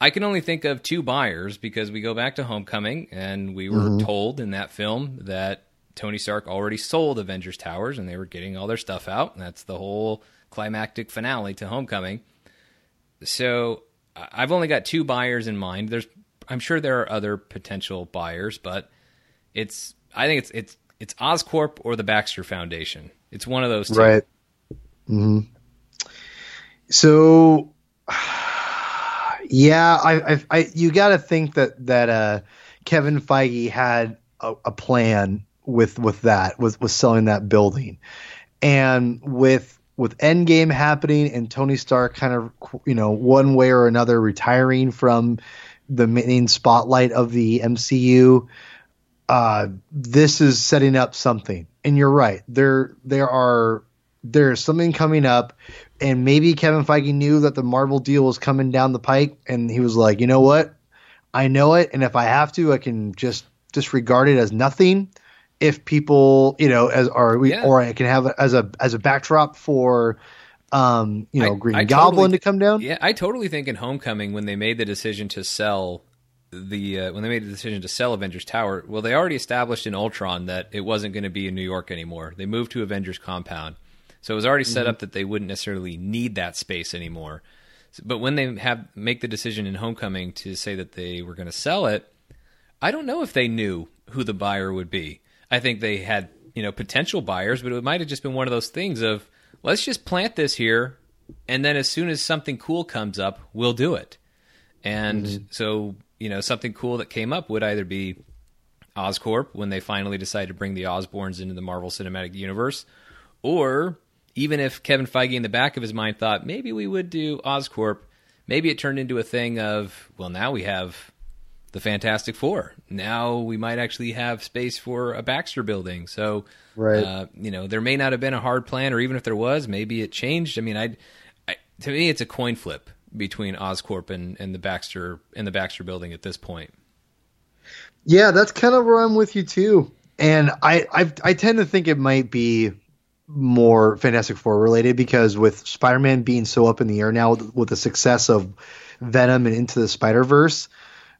I can only think of two buyers because we go back to Homecoming and we were mm-hmm. told in that film that Tony Stark already sold Avengers Towers and they were getting all their stuff out. And that's the whole climactic finale to Homecoming. So I've only got two buyers in mind. There's I'm sure there are other potential buyers, but it's I think it's it's it's Oscorp or the Baxter Foundation. It's one of those two. Right. hmm So yeah, I, I, I you got to think that that uh, Kevin Feige had a, a plan with with that with with selling that building, and with with Endgame happening and Tony Stark kind of you know one way or another retiring from the main spotlight of the MCU. Uh, this is setting up something, and you're right. There there are there's something coming up, and maybe Kevin Feige knew that the Marvel deal was coming down the pike, and he was like, you know what, I know it, and if I have to, I can just disregard it as nothing if people, you know, as or we yeah. or I can have it as a as a backdrop for um, you know, I, Green I Goblin totally, to come down. Yeah, I totally think in Homecoming when they made the decision to sell the uh, when they made the decision to sell Avengers Tower, well, they already established in Ultron that it wasn't going to be in New York anymore. They moved to Avengers Compound, so it was already set mm-hmm. up that they wouldn't necessarily need that space anymore. But when they have make the decision in Homecoming to say that they were going to sell it, I don't know if they knew who the buyer would be. I think they had you know potential buyers, but it might have just been one of those things of let's just plant this here, and then as soon as something cool comes up, we'll do it. And mm-hmm. so you know something cool that came up would either be Oscorp when they finally decided to bring the Osborns into the Marvel Cinematic Universe, or even if Kevin Feige in the back of his mind thought maybe we would do Oscorp, maybe it turned into a thing of well now we have the Fantastic Four. Now we might actually have space for a Baxter building. So, right. Uh, you know, there may not have been a hard plan, or even if there was, maybe it changed. I mean, I, I to me, it's a coin flip between Oscorp and, and the Baxter and the Baxter building at this point. Yeah, that's kind of where I'm with you too. And I, I, I tend to think it might be more Fantastic Four related because with Spider Man being so up in the air now with, with the success of Venom and Into the Spider Verse,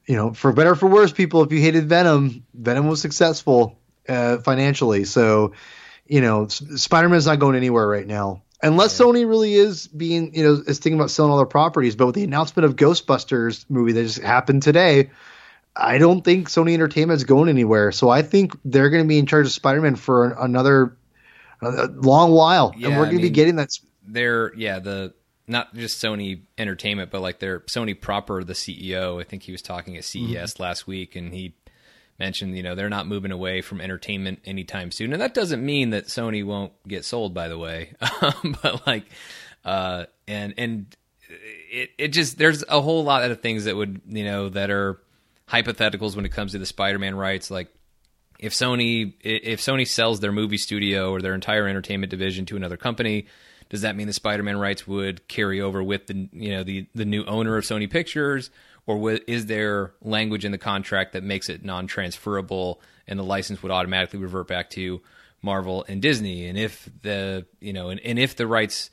you know, for better for worse, people, if you hated Venom, Venom was successful uh, financially. So, you know, Spider Man's not going anywhere right now. Unless yeah. Sony really is being, you know, is thinking about selling all their properties. But with the announcement of Ghostbusters movie that just happened today, I don't think Sony Entertainment is going anywhere. So I think they're going to be in charge of Spider Man for another a long while, yeah, and we're going to be getting that. They're yeah the not just Sony Entertainment, but like their Sony proper, the CEO. I think he was talking at CES mm-hmm. last week, and he mentioned you know they're not moving away from entertainment anytime soon, and that doesn't mean that Sony won't get sold, by the way. but like, uh, and and it it just there's a whole lot of things that would you know that are hypotheticals when it comes to the Spider-Man rights. Like if Sony if Sony sells their movie studio or their entire entertainment division to another company, does that mean the Spider-Man rights would carry over with the you know the the new owner of Sony Pictures, or is there language in the contract that makes it non-transferable and the license would automatically revert back to Marvel and Disney? And if the you know and, and if the rights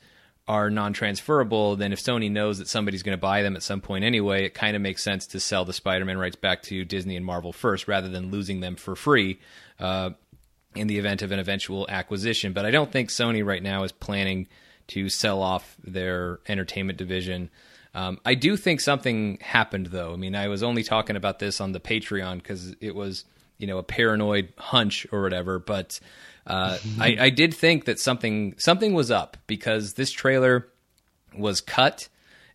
are non-transferable, then if Sony knows that somebody's going to buy them at some point anyway, it kind of makes sense to sell the Spider-Man rights back to Disney and Marvel first, rather than losing them for free uh, in the event of an eventual acquisition. But I don't think Sony right now is planning to sell off their entertainment division. Um, I do think something happened, though. I mean, I was only talking about this on the Patreon because it was, you know, a paranoid hunch or whatever, but uh, I, I did think that something something was up because this trailer was cut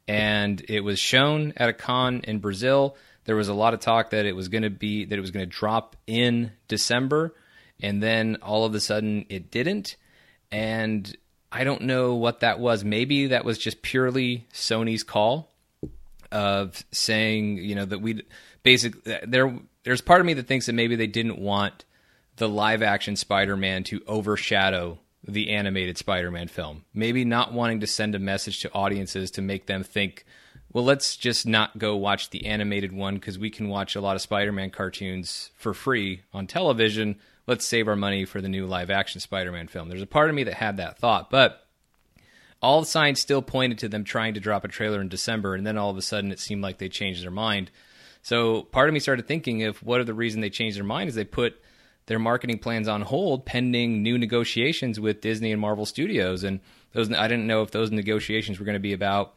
and it was shown at a con in Brazil. There was a lot of talk that it was going to be that it was going to drop in December, and then all of a sudden it didn't. And I don't know what that was. Maybe that was just purely Sony's call of saying, you know, that we basically there. There's part of me that thinks that maybe they didn't want the live action Spider-Man to overshadow the animated Spider-Man film. Maybe not wanting to send a message to audiences to make them think, well, let's just not go watch the animated one because we can watch a lot of Spider-Man cartoons for free on television. Let's save our money for the new live action Spider-Man film. There's a part of me that had that thought, but all the signs still pointed to them trying to drop a trailer in December, and then all of a sudden it seemed like they changed their mind. So part of me started thinking if what are the reason they changed their mind is they put their marketing plans on hold pending new negotiations with Disney and Marvel Studios. And those I didn't know if those negotiations were going to be about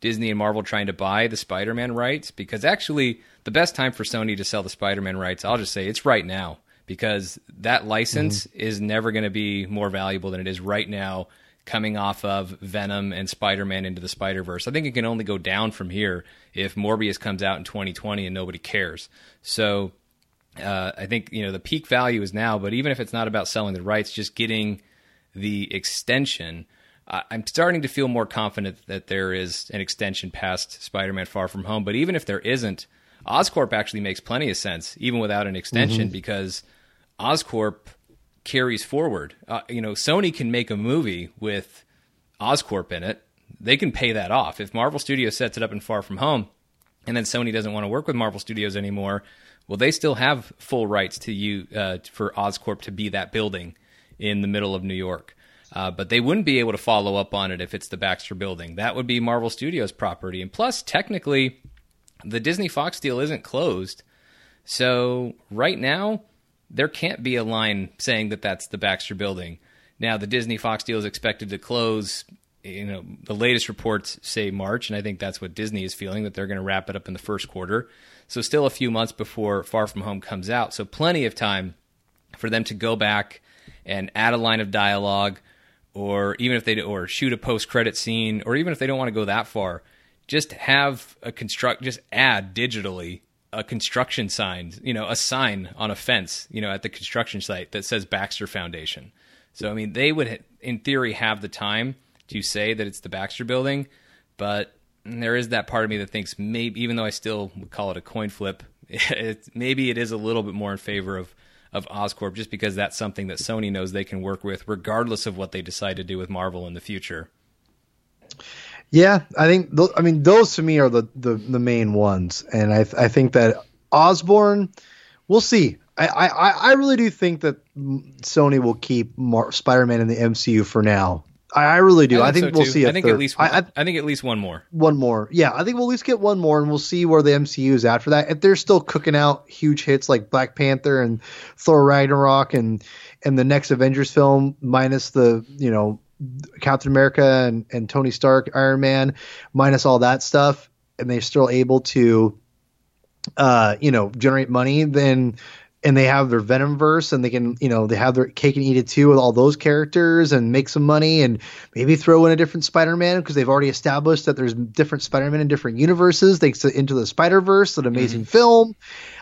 Disney and Marvel trying to buy the Spider-Man rights because actually the best time for Sony to sell the Spider-Man rights, I'll just say it's right now because that license mm-hmm. is never going to be more valuable than it is right now coming off of Venom and Spider-Man into the Spider-Verse. I think it can only go down from here if Morbius comes out in 2020 and nobody cares. So uh, I think you know the peak value is now, but even if it's not about selling the rights, just getting the extension, uh, I'm starting to feel more confident that there is an extension past Spider-Man: Far From Home. But even if there isn't, Oscorp actually makes plenty of sense, even without an extension, mm-hmm. because Oscorp carries forward. Uh, you know, Sony can make a movie with Oscorp in it. They can pay that off. If Marvel Studios sets it up in Far From Home, and then Sony doesn't want to work with Marvel Studios anymore well, they still have full rights to you uh, for Oscorp to be that building in the middle of New York. Uh, but they wouldn't be able to follow up on it if it's the Baxter building. That would be Marvel Studios property. And plus, technically, the Disney Fox deal isn't closed. So right now, there can't be a line saying that that's the Baxter building. Now, the Disney Fox deal is expected to close. You know, the latest reports say March, and I think that's what Disney is feeling that they're going to wrap it up in the first quarter. So still a few months before Far From Home comes out. So plenty of time for them to go back and add a line of dialogue or even if they or shoot a post credit scene or even if they don't want to go that far, just have a construct just add digitally a construction sign, you know, a sign on a fence, you know, at the construction site that says Baxter Foundation. So I mean, they would in theory have the time to say that it's the Baxter building, but there is that part of me that thinks maybe, even though I still would call it a coin flip, it, maybe it is a little bit more in favor of of Oscorp, just because that's something that Sony knows they can work with, regardless of what they decide to do with Marvel in the future. Yeah, I think th- I mean those to me are the the, the main ones, and I I think that Osborn, we'll see. I, I, I really do think that Sony will keep Mar- Spider-Man in the MCU for now. I, I really do. I think, so we'll too. see. I I think third. at least. One, I, I, I think at least one more. one more. Yeah, I think we'll at least get one more, and we'll see where the MCU is after that. If they're still cooking out huge hits like Black Panther and Thor Ragnarok and and the next Avengers film, minus the you know Captain America and, and Tony Stark, Iron Man, minus all that stuff, and they're still able to, uh, you know, generate money, then and they have their Venom verse and they can, you know, they have their cake and eat it too with all those characters and make some money and maybe throw in a different Spider-Man because they've already established that there's different Spider-Man in different universes. They into the Spider-Verse, an amazing mm-hmm. film.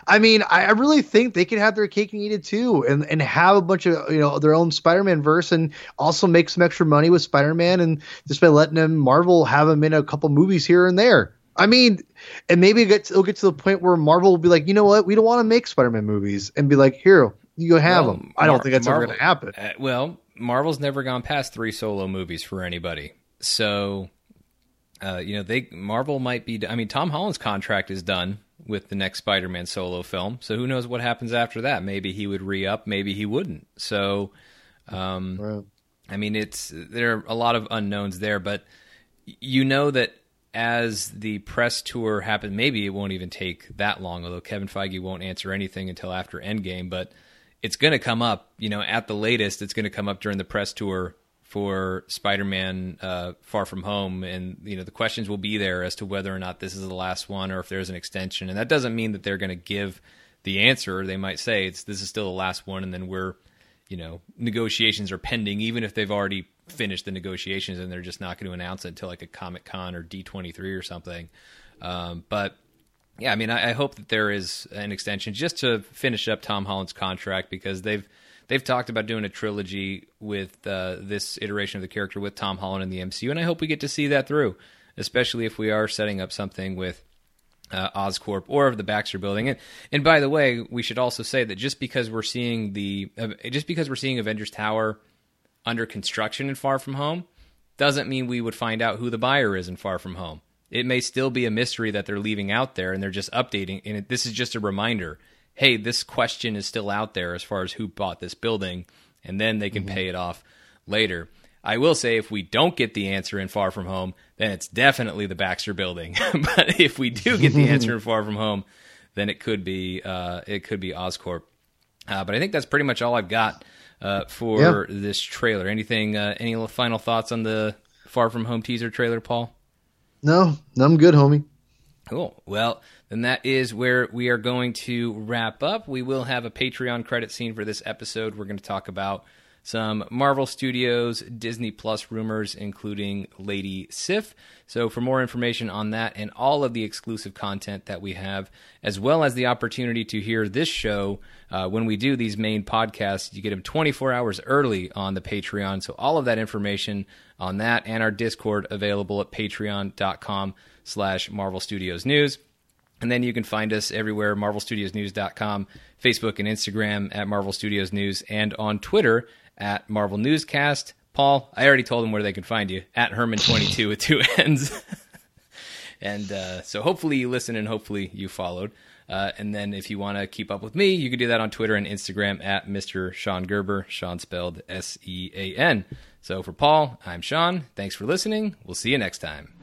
I mean, I, I really think they can have their cake and eat it too and, and have a bunch of, you know, their own Spider-Man verse and also make some extra money with Spider-Man and just by letting them Marvel have them in a couple movies here and there. I mean, and maybe it gets, it'll get to the point where Marvel will be like, you know what, we don't want to make Spider-Man movies, and be like, here, you go have Well, them. I don't Mar- think that's Marvel- ever going to happen. Uh, well, Marvel's never gone past three solo movies for anybody. So, uh, you know, they Marvel might be. I mean, Tom Holland's contract is done with the next Spider-Man solo film. So who knows what happens after that? Maybe he would re-up. Maybe he wouldn't. So, um, Right. I mean, it's there are a lot of unknowns there, but you know that as the press tour happens, maybe it won't even take that long. Although Kevin Feige won't answer anything until after Endgame, but it's going to come up. You know, at the latest, it's going to come up during the press tour for Spider-Man: uh, Far From Home, and you know the questions will be there as to whether or not this is the last one or if there's an extension. And that doesn't mean that they're going to give the answer. They might say it's this is still the last one, and then we're you know negotiations are pending even if they've already finished the negotiations and they're just not going to announce it until like a comic con or d23 or something um, but yeah i mean I, I hope that there is an extension just to finish up tom holland's contract because they've they've talked about doing a trilogy with uh, this iteration of the character with tom holland in the mcu and i hope we get to see that through especially if we are setting up something with uh, Oscorp or of the Baxter Building. And and by the way, we should also say that just because we're seeing the uh, just because we're seeing Avengers Tower under construction in Far From Home doesn't mean we would find out who the buyer is in Far From Home. It may still be a mystery that they're leaving out there and they're just updating. And it, this is just a reminder. Hey, this question is still out there as far as who bought this building, and then they can pay it off later. I will say if we don't get the answer in Far From Home, then it's definitely the Baxter Building. but if we do get the answer in Far From Home, then it could be uh, it could be Oscorp. Uh, but I think that's pretty much all I've got uh, for this trailer. Anything? Uh, any final thoughts on the Far From Home teaser trailer, Paul? No, I'm good, homie. Cool. Well, then that is where we are going to wrap up. We will have a Patreon credit scene for this episode. We're going to talk about some Marvel Studios, Disney Plus rumors, including Lady Sif. So, for more information on that and all of the exclusive content that we have, as well as the opportunity to hear this show uh, when we do these main podcasts, you get them 24 hours early on the Patreon. So, all of that information on that and our Discord available at patreon.com slash Marvel Studios News. And then you can find us everywhere, marvelstudiosnews.com, Facebook and Instagram at Marvel Studios News, and on Twitter at Marvel Newscast. Paul, I already told them where they can find you, at Herman22 with two N's. and uh, so hopefully you listen and hopefully you followed. Uh, and then if you want to keep up with me, you can do that on Twitter and Instagram at Mr. Sean Gerber, Sean spelled S E A N. So for Paul, I'm Sean. Thanks for listening. We'll see you next time.